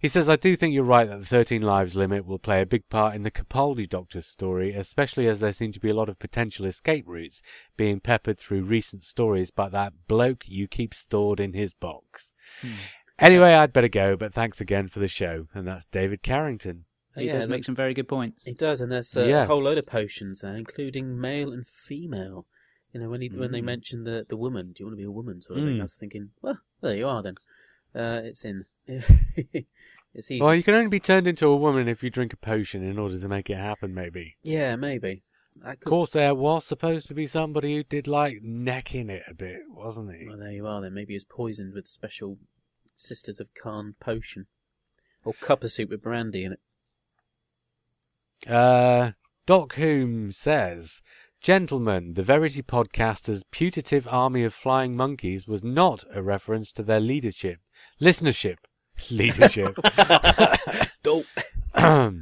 He says, I do think you're right that the 13 lives limit will play a big part in the Capaldi Doctor's story, especially as there seem to be a lot of potential escape routes being peppered through recent stories by that bloke you keep stored in his box. Hmm. Anyway, I'd better go, but thanks again for the show. And that's David Carrington. He Yeah, does make some very good points. He does, and there's uh, Yes. a whole load of potions there, including male and female. You know, when he when they Mm. mentioned the the woman, do you want to be a woman sort of thing? Mm. I was thinking, well, there you are then. Uh, it's in. it's easy. Well, you can only be turned into a woman if you drink a potion in order to make it happen, maybe. Yeah, maybe. Of course, there was supposed to be somebody who did like necking it a bit, wasn't he? Well, there you are then. Maybe he was poisoned with special Sisters of Karn potion, or cuppa soup with brandy in it. Uh, Doc Hume says, Gentlemen, the Verity Podcaster's putative army of flying monkeys was not a reference to their leadership. Listenership. Leadership. Dope.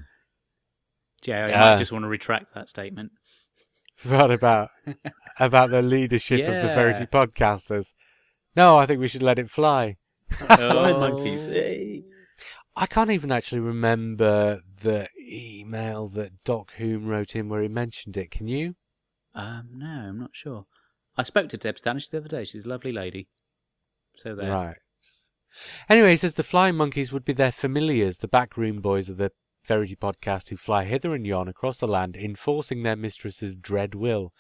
Yeah, you Uh, might just want to retract that statement. what about about the leadership of the Verity Podcasters? No, I think we should let it fly. Flying Oh. monkeys. Hey. I can't even actually remember the email that Doc Hume wrote in where he mentioned it. Can you? Um, no, I'm not sure. I spoke to Deb Stanish the other day. She's a lovely lady. So there. Right. Anyway, he says the flying monkeys would be their familiars, the backroom boys of the Verity podcast who fly hither and yon across the land, enforcing their mistress's dread will.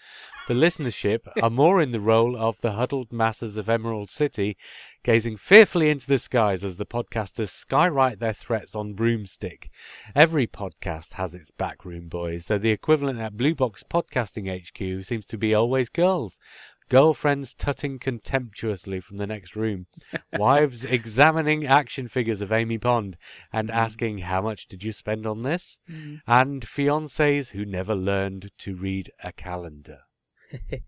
The listenership are more in the role of the huddled masses of Emerald City, gazing fearfully into the skies as the podcasters skywrite their threats on broomstick. Every podcast has its backroom boys, though the equivalent at Blue Box Podcasting HQ seems to be always girls. Girlfriends tutting contemptuously from the next room. Wives examining action figures of Amy Pond and asking, How much did you spend on this? Mm. And fiancés who never learned to read a calendar.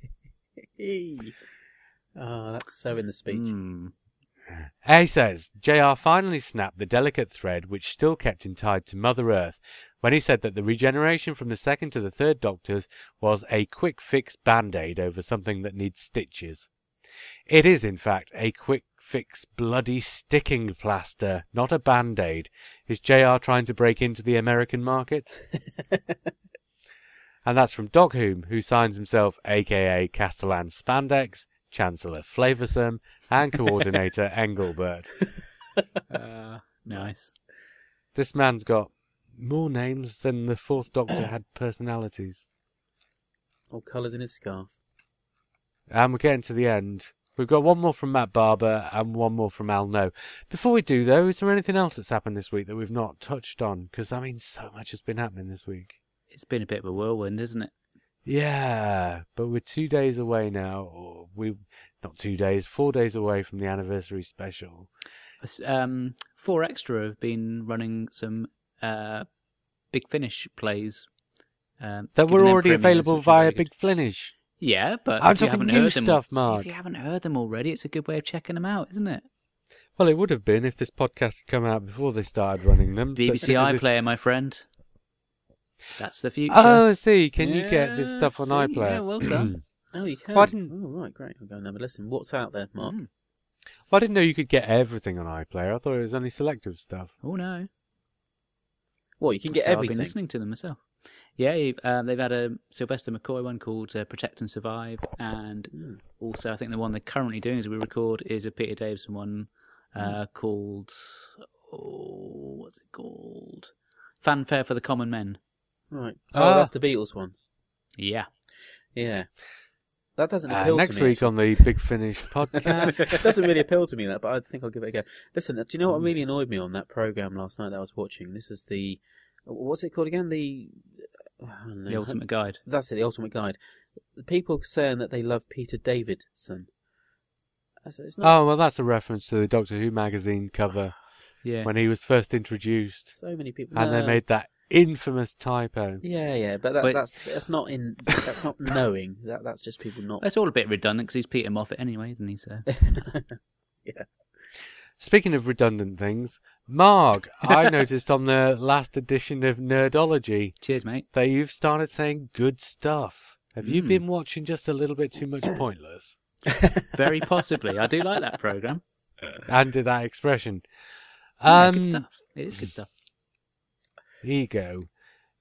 Ah, that's so in the speech. Mm. A says, JR finally snapped the delicate thread which still kept him tied to Mother Earth when he said that the regeneration from the second to the third Doctors was a quick fix band aid over something that needs stitches. It is, in fact, a quick fix bloody sticking plaster, not a band aid. Is JR trying to break into the American market? and that's from Doc Hume, who signs himself aka Castellan Spandex, Chancellor Flavoursome, and Coordinator Engelbert. Uh, nice. This man's got more names than the fourth Doctor had personalities. Or colours in his scarf. And we're getting to the end. We've got one more from Matt Barber and one more from Al No. Before we do, though, is there anything else that's happened this week that we've not touched on? Because, I mean, so much has been happening this week. It's been a bit of a whirlwind, isn't it? Yeah, but we're two days away now, or we not two days, four days away from the anniversary special. Um, Four Extra have been running some uh, Big Finish plays. Um, That were already available which are very via. Big Finish. Yeah, but I'm if you talking haven't new heard them, stuff, Mark. If you haven't heard them already, it's a good way of checking them out, isn't it? Well, it would have been if this podcast had come out before they started running them. BBC because it's- iPlayer, my friend. That's the future. Oh, I see. Can you get this stuff on see, iPlayer? yeah, well done. Oh, you can. Why didn't- Oh, right, great. I'll go and have a listen. What's out there, Mark? Mm. Well, I didn't know you could get everything on iPlayer. I thought it was only selective stuff. Oh no, Well, you can get So I've been listening to them myself. Yeah, um, they've had a Sylvester McCoy one called uh, "Protect and Survive," and Mm. also I think the one they're currently doing as we record is a Peter Davison one uh, called oh, what's it called? Fanfare for the Common Men. Right. Oh, Ah. that's the Beatles one. Yeah, Yeah. That doesn't Uh, appeal next to me. Next week on the Big Finish podcast. it doesn't really appeal to me that, but I think I'll give it a go. Listen, do you know Hmm. what really annoyed me on that program last night that I was watching? This is the what's it called again? The I don't know, The Ultimate Guide. That's it, the Ultimate Guide. The people saying that they love Peter Davidson. It's not Oh, well, that's a reference to the Doctor Who magazine cover Yeah. when he was first introduced, so many people. and they made that infamous typo. Yeah, yeah, but, that, But- that's that's not in that's not knowing. That that's just people not. That's all a bit redundant because he's Peter Moffett anyway, isn't he? So Yeah. Speaking of redundant things, Marg, I noticed on the last edition of Nerdology cheers, mate. that you've started saying good stuff. Have you Mm. been watching just a little bit too much Pointless? Very possibly. I do like that program. And to that expression. Yeah, Um, good stuff. It is good stuff. Here you go.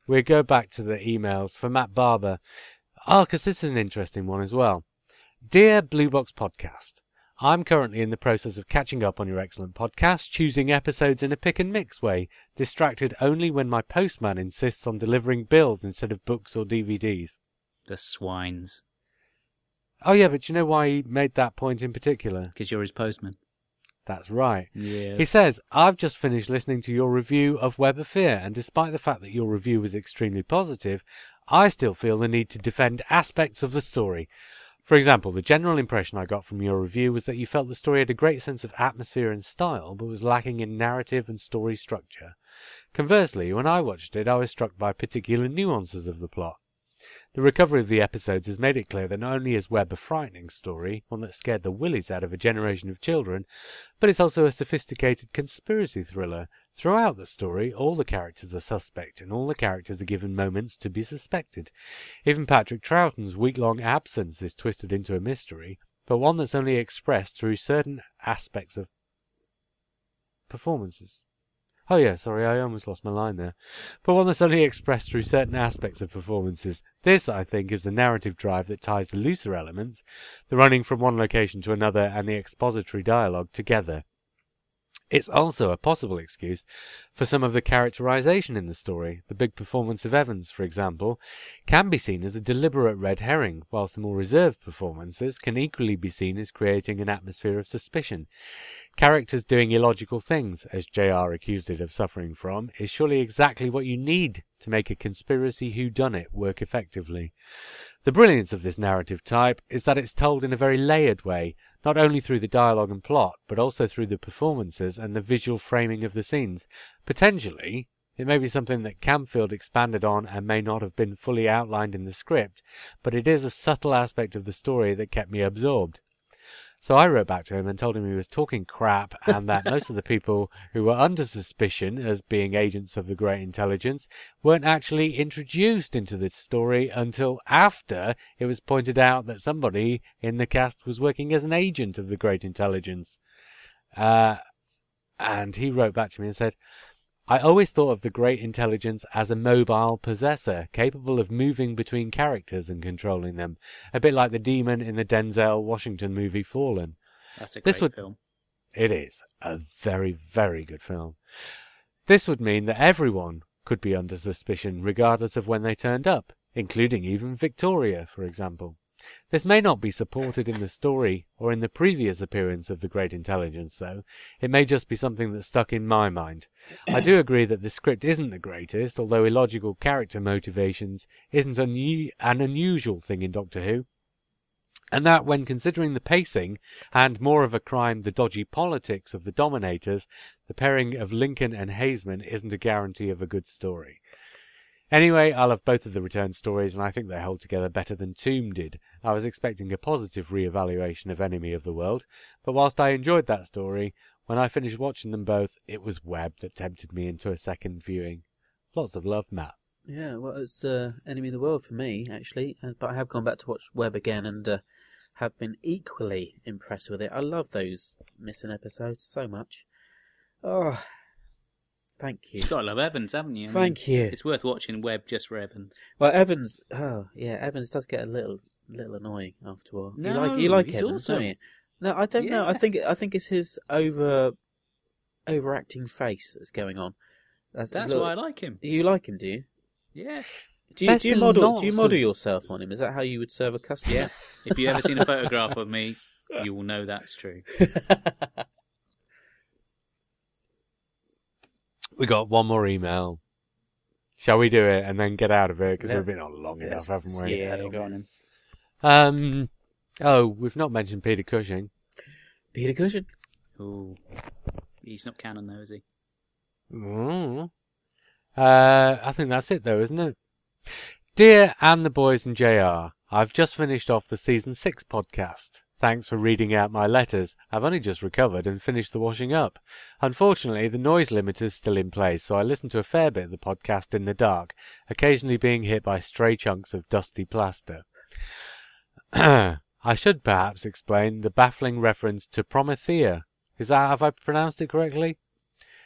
We go back to the emails for Matt Barber. Oh, because this is an interesting one as well. Dear Blue Box Podcast, I'm currently in the process of catching up on your excellent podcast, choosing episodes in a pick and mix way, distracted only when my postman insists on delivering bills instead of books or DVDs. The swines, Oh, yeah, but you know why he made that point in particular? because you're his postman. That's right. He says, I've just finished listening to your review of Web of Fear, and despite the fact that your review was extremely positive, I still feel the need to defend aspects of the story. For example, the general impression I got from your review was that you felt the story had a great sense of atmosphere and style, but was lacking in narrative and story structure. Conversely, when I watched it, I was struck by particular nuances of the plot. The recovery of the episodes has made it clear that not only is Web a frightening story, one that scared the willies out of a generation of children, but it's also a sophisticated conspiracy thriller. Throughout the story, all the characters are suspect, and all the characters are given moments to be suspected. Even Patrick Troughton's week-long absence is twisted into a mystery, but one that's only expressed through certain aspects of performances. Oh yeah, sorry, I almost lost my line there. But one that's only expressed through certain aspects of performances. This, I think, is the narrative drive that ties the looser elements, the running from one location to another and the expository dialogue together. It's also a possible excuse for some of the characterization in the story. The big performance of Evans, for example, can be seen as a deliberate red herring, whilst the more reserved performances can equally be seen as creating an atmosphere of suspicion. Characters doing illogical things, as J.R. accused it of suffering from, is surely exactly what you need to make a conspiracy whodunit work effectively. The brilliance of this narrative type is that it's told in a very layered way, not only through the dialogue and plot, but also through the performances and the visual framing of the scenes. Potentially, it may be something that Camfield expanded on and may not have been fully outlined in the script, but it is a subtle aspect of the story that kept me absorbed. So I wrote back to him and told him he was talking crap and that most of the people who were under suspicion as being agents of the Great Intelligence weren't actually introduced into the story until after it was pointed out that somebody in the cast was working as an agent of the Great Intelligence. Uh, and he wrote back to me and said, I always thought of the Great Intelligence as a mobile possessor, capable of moving between characters and controlling them, a bit like the demon in the Denzel Washington movie Fallen. That's a This great would- film. It is a very, very good film. This would mean that everyone could be under suspicion regardless of when they turned up, including even Victoria, for example. This may not be supported in the story or in the previous appearance of the Great Intelligence, though. It may just be something that stuck in my mind. I do agree that the script isn't the greatest, although illogical character motivations isn't unu- an unusual thing in Doctor Who. And that, when considering the pacing and more of a crime, the dodgy politics of the Dominators, the pairing of Lincoln and Haisman isn't a guarantee of a good story. Anyway, I love both of the return stories, and I think they hold together better than Tomb did. I was expecting a positive re-evaluation of Enemy of the World, but whilst I enjoyed that story, when I finished watching them both, it was Web that tempted me into a second viewing. Lots of love, Matt. Yeah, well, it's uh, Enemy of the World for me, actually. Uh, but I have gone back to watch Web again and uh, have been equally impressed with it. I love those missing episodes so much. Oh, thank you. You've got to love Evans, haven't you? I mean, Thank you. It's worth watching Web just for Evans. Well, Evans, oh, yeah, Evans does get a little little annoying after a while. you No, like, you like he's Evans, don't you? No, I don't know. I think I think it's his over overacting face that's going on. That's, That's little- why I like him. You like him, do you? Yeah. Do you, There's do you model do you of- model yourself on him? Is that how you would serve a customer? Yeah. If you ever seen a photograph of me, you will know that's true. We got one more email. Shall we do it and then get out of it because Yeah. we've been on long Yes, enough, haven't we? Yeah, Yeah, go on. Um. Oh, we've not mentioned Peter Cushing. Peter Cushing. Ooh. He's not canon though, is he? Mm. Uh, I think that's it though, isn't it? Dear Anne the boys and JR, I've just finished off the season six podcast. Thanks for reading out my letters. I've only just recovered and finished the washing up. Unfortunately, the noise limiter's still in place, so I listen to a fair bit of the podcast in the dark, occasionally being hit by stray chunks of dusty plaster. I should perhaps explain the baffling reference to Promethea. Is that, have I pronounced it correctly?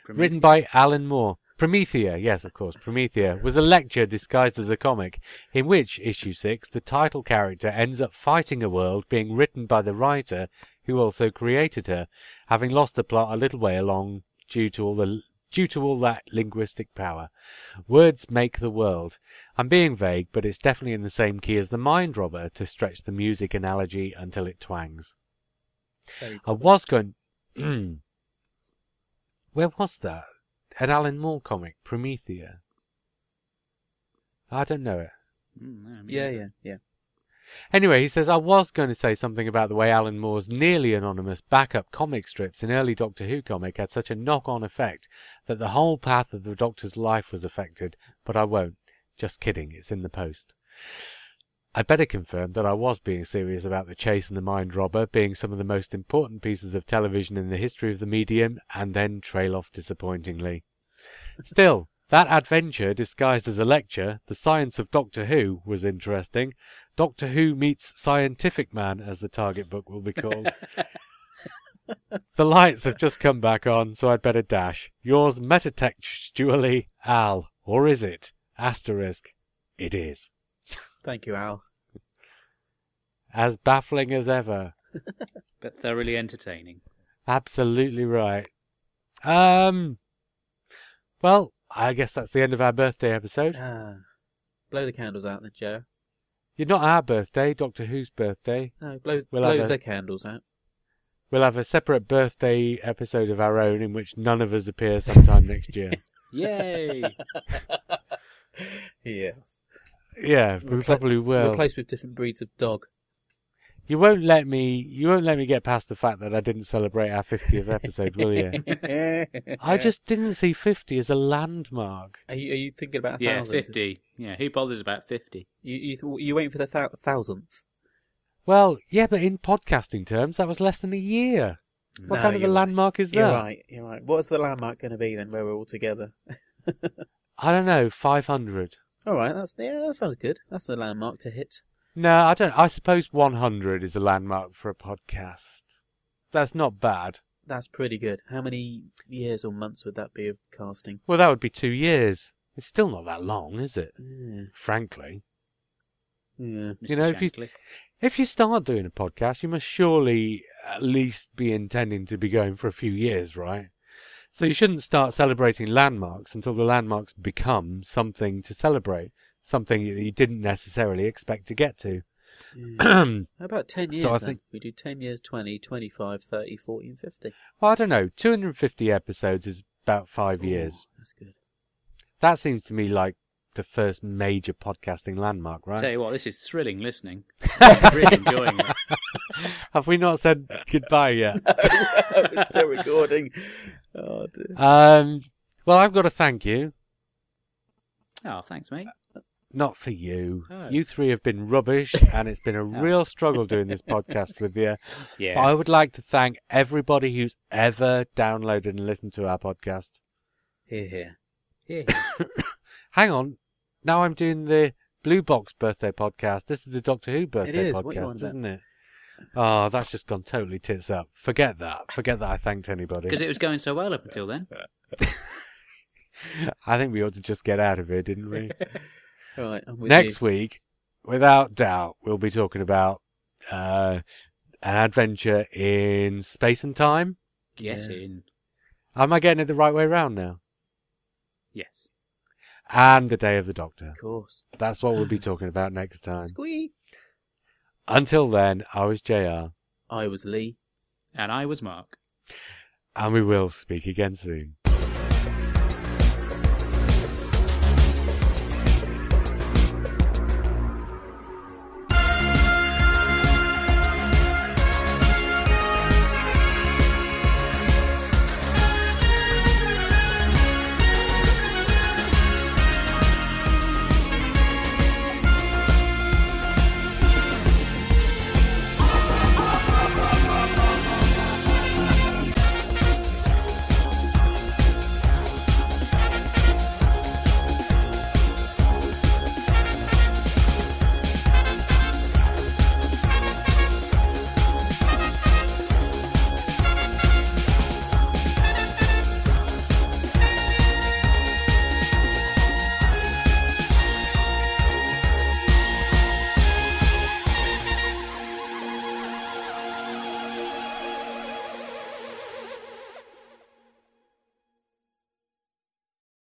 Written by Alan Moore. Promethea, yes, of course, Promethea, was a lecture disguised as a comic, in which, issue 6, the title character ends up fighting a world being written by the writer who also created her, having lost the plot a little way along due to all the due to all that linguistic power. Words make the world. I'm being vague, but it's definitely in the same key as the Mind Robber to stretch the music analogy until it twangs. Very I was going. Where was that? An Alan Moore comic, Promethea. I don't know it. Mm, no, Yeah, neither. yeah, yeah. Anyway, he says I was going to say something about the way Alan Moore's nearly anonymous backup comic strips in early Doctor Who comic had such a knock-on effect that the whole path of the Doctor's life was affected, but I won't. Just kidding, it's in the post. I'd better confirm that I was being serious about The Chase and the Mind Robber being some of the most important pieces of television in the history of the medium, and then trail off disappointingly. Still, that adventure disguised as a lecture, The Science of Doctor Who, was interesting. Doctor Who meets Scientific Man, as the target book will be called. the lights have just come back on, so I'd better dash. Yours metatextually, Al. Or is it? Asterisk. It is. Thank you, Al. As baffling as ever. But thoroughly entertaining. Absolutely right. Um. Well, I guess that's the end of our birthday episode. Ah. Blow the candles out then, Joe. You're not our birthday, Doctor Who's birthday. No, blow, We'll blow have a- the candles out. We'll have a separate birthday episode of our own in which none of us appear sometime next year. Yay! yes. Yeah, we Repla- probably will. Replaced with different breeds of dog. You won't let me. You won't let me get past the fact that I didn't celebrate our fiftieth episode, will you? I just didn't see fifty as a landmark. Are you, are you thinking about a yeah, thousand? 50. Yeah, who bothers about 50? You, you, you waiting for the thou- thousandth? Well, yeah, but in podcasting terms, that was less than a year. What No, kind of a you're right. landmark is You're that? right. You're right. What's the landmark going to be then, where we're all together? I don't know. Five hundred. All right. That's yeah. That sounds good. That's the landmark to hit. No, I don't. I suppose one hundred is a landmark for a podcast. That's not bad. That's pretty good. How many years or months would that be of casting? Well, that would be two years. It's still not that long, is it? Yeah. Frankly. Yeah. Mr. You know, if you- If you start doing a podcast, you must surely at least be intending to be going for a few years, right? So you shouldn't start celebrating landmarks until the landmarks become something to celebrate, something that you didn't necessarily expect to get to. well, mm. How about 10 years So I then? think- We do 10 years, 20, 25, 30, 40 and 50. Well, I don't know. 250 episodes is about five years. That's good. That seems to me like the first major podcasting landmark, right? Tell you what, this is thrilling listening. really enjoying it. Have we not said goodbye yet? it's still recording. Oh, dear. um, well, I've got to thank you. Oh, thanks, mate. Not for you. Oh. You three have been rubbish, and it's been a real struggle doing this podcast with you. Yeah. But I would like to thank everybody who's ever downloaded and listened to our podcast. Here, here. Yeah. Hang on. Now I'm doing the Blue Box birthday podcast. This is the Doctor Who birthday is. What you on podcast, isn't it? Oh, that's just gone totally tits up. Forget that. Forget that I thanked anybody. Because it was going so well up until then. I think we ought to just get out of here, didn't we? All right, I'm with Next you. week, without doubt, we'll be talking about uh, an adventure in space and time. Yes, Yes. Am I getting it the right way round now? Yes. And the Day of the Doctor. Of course. That's what we'll be talking about next time. Squee. Until then, I was JR, I was Lee. And I was Mark. and we will speak again soon.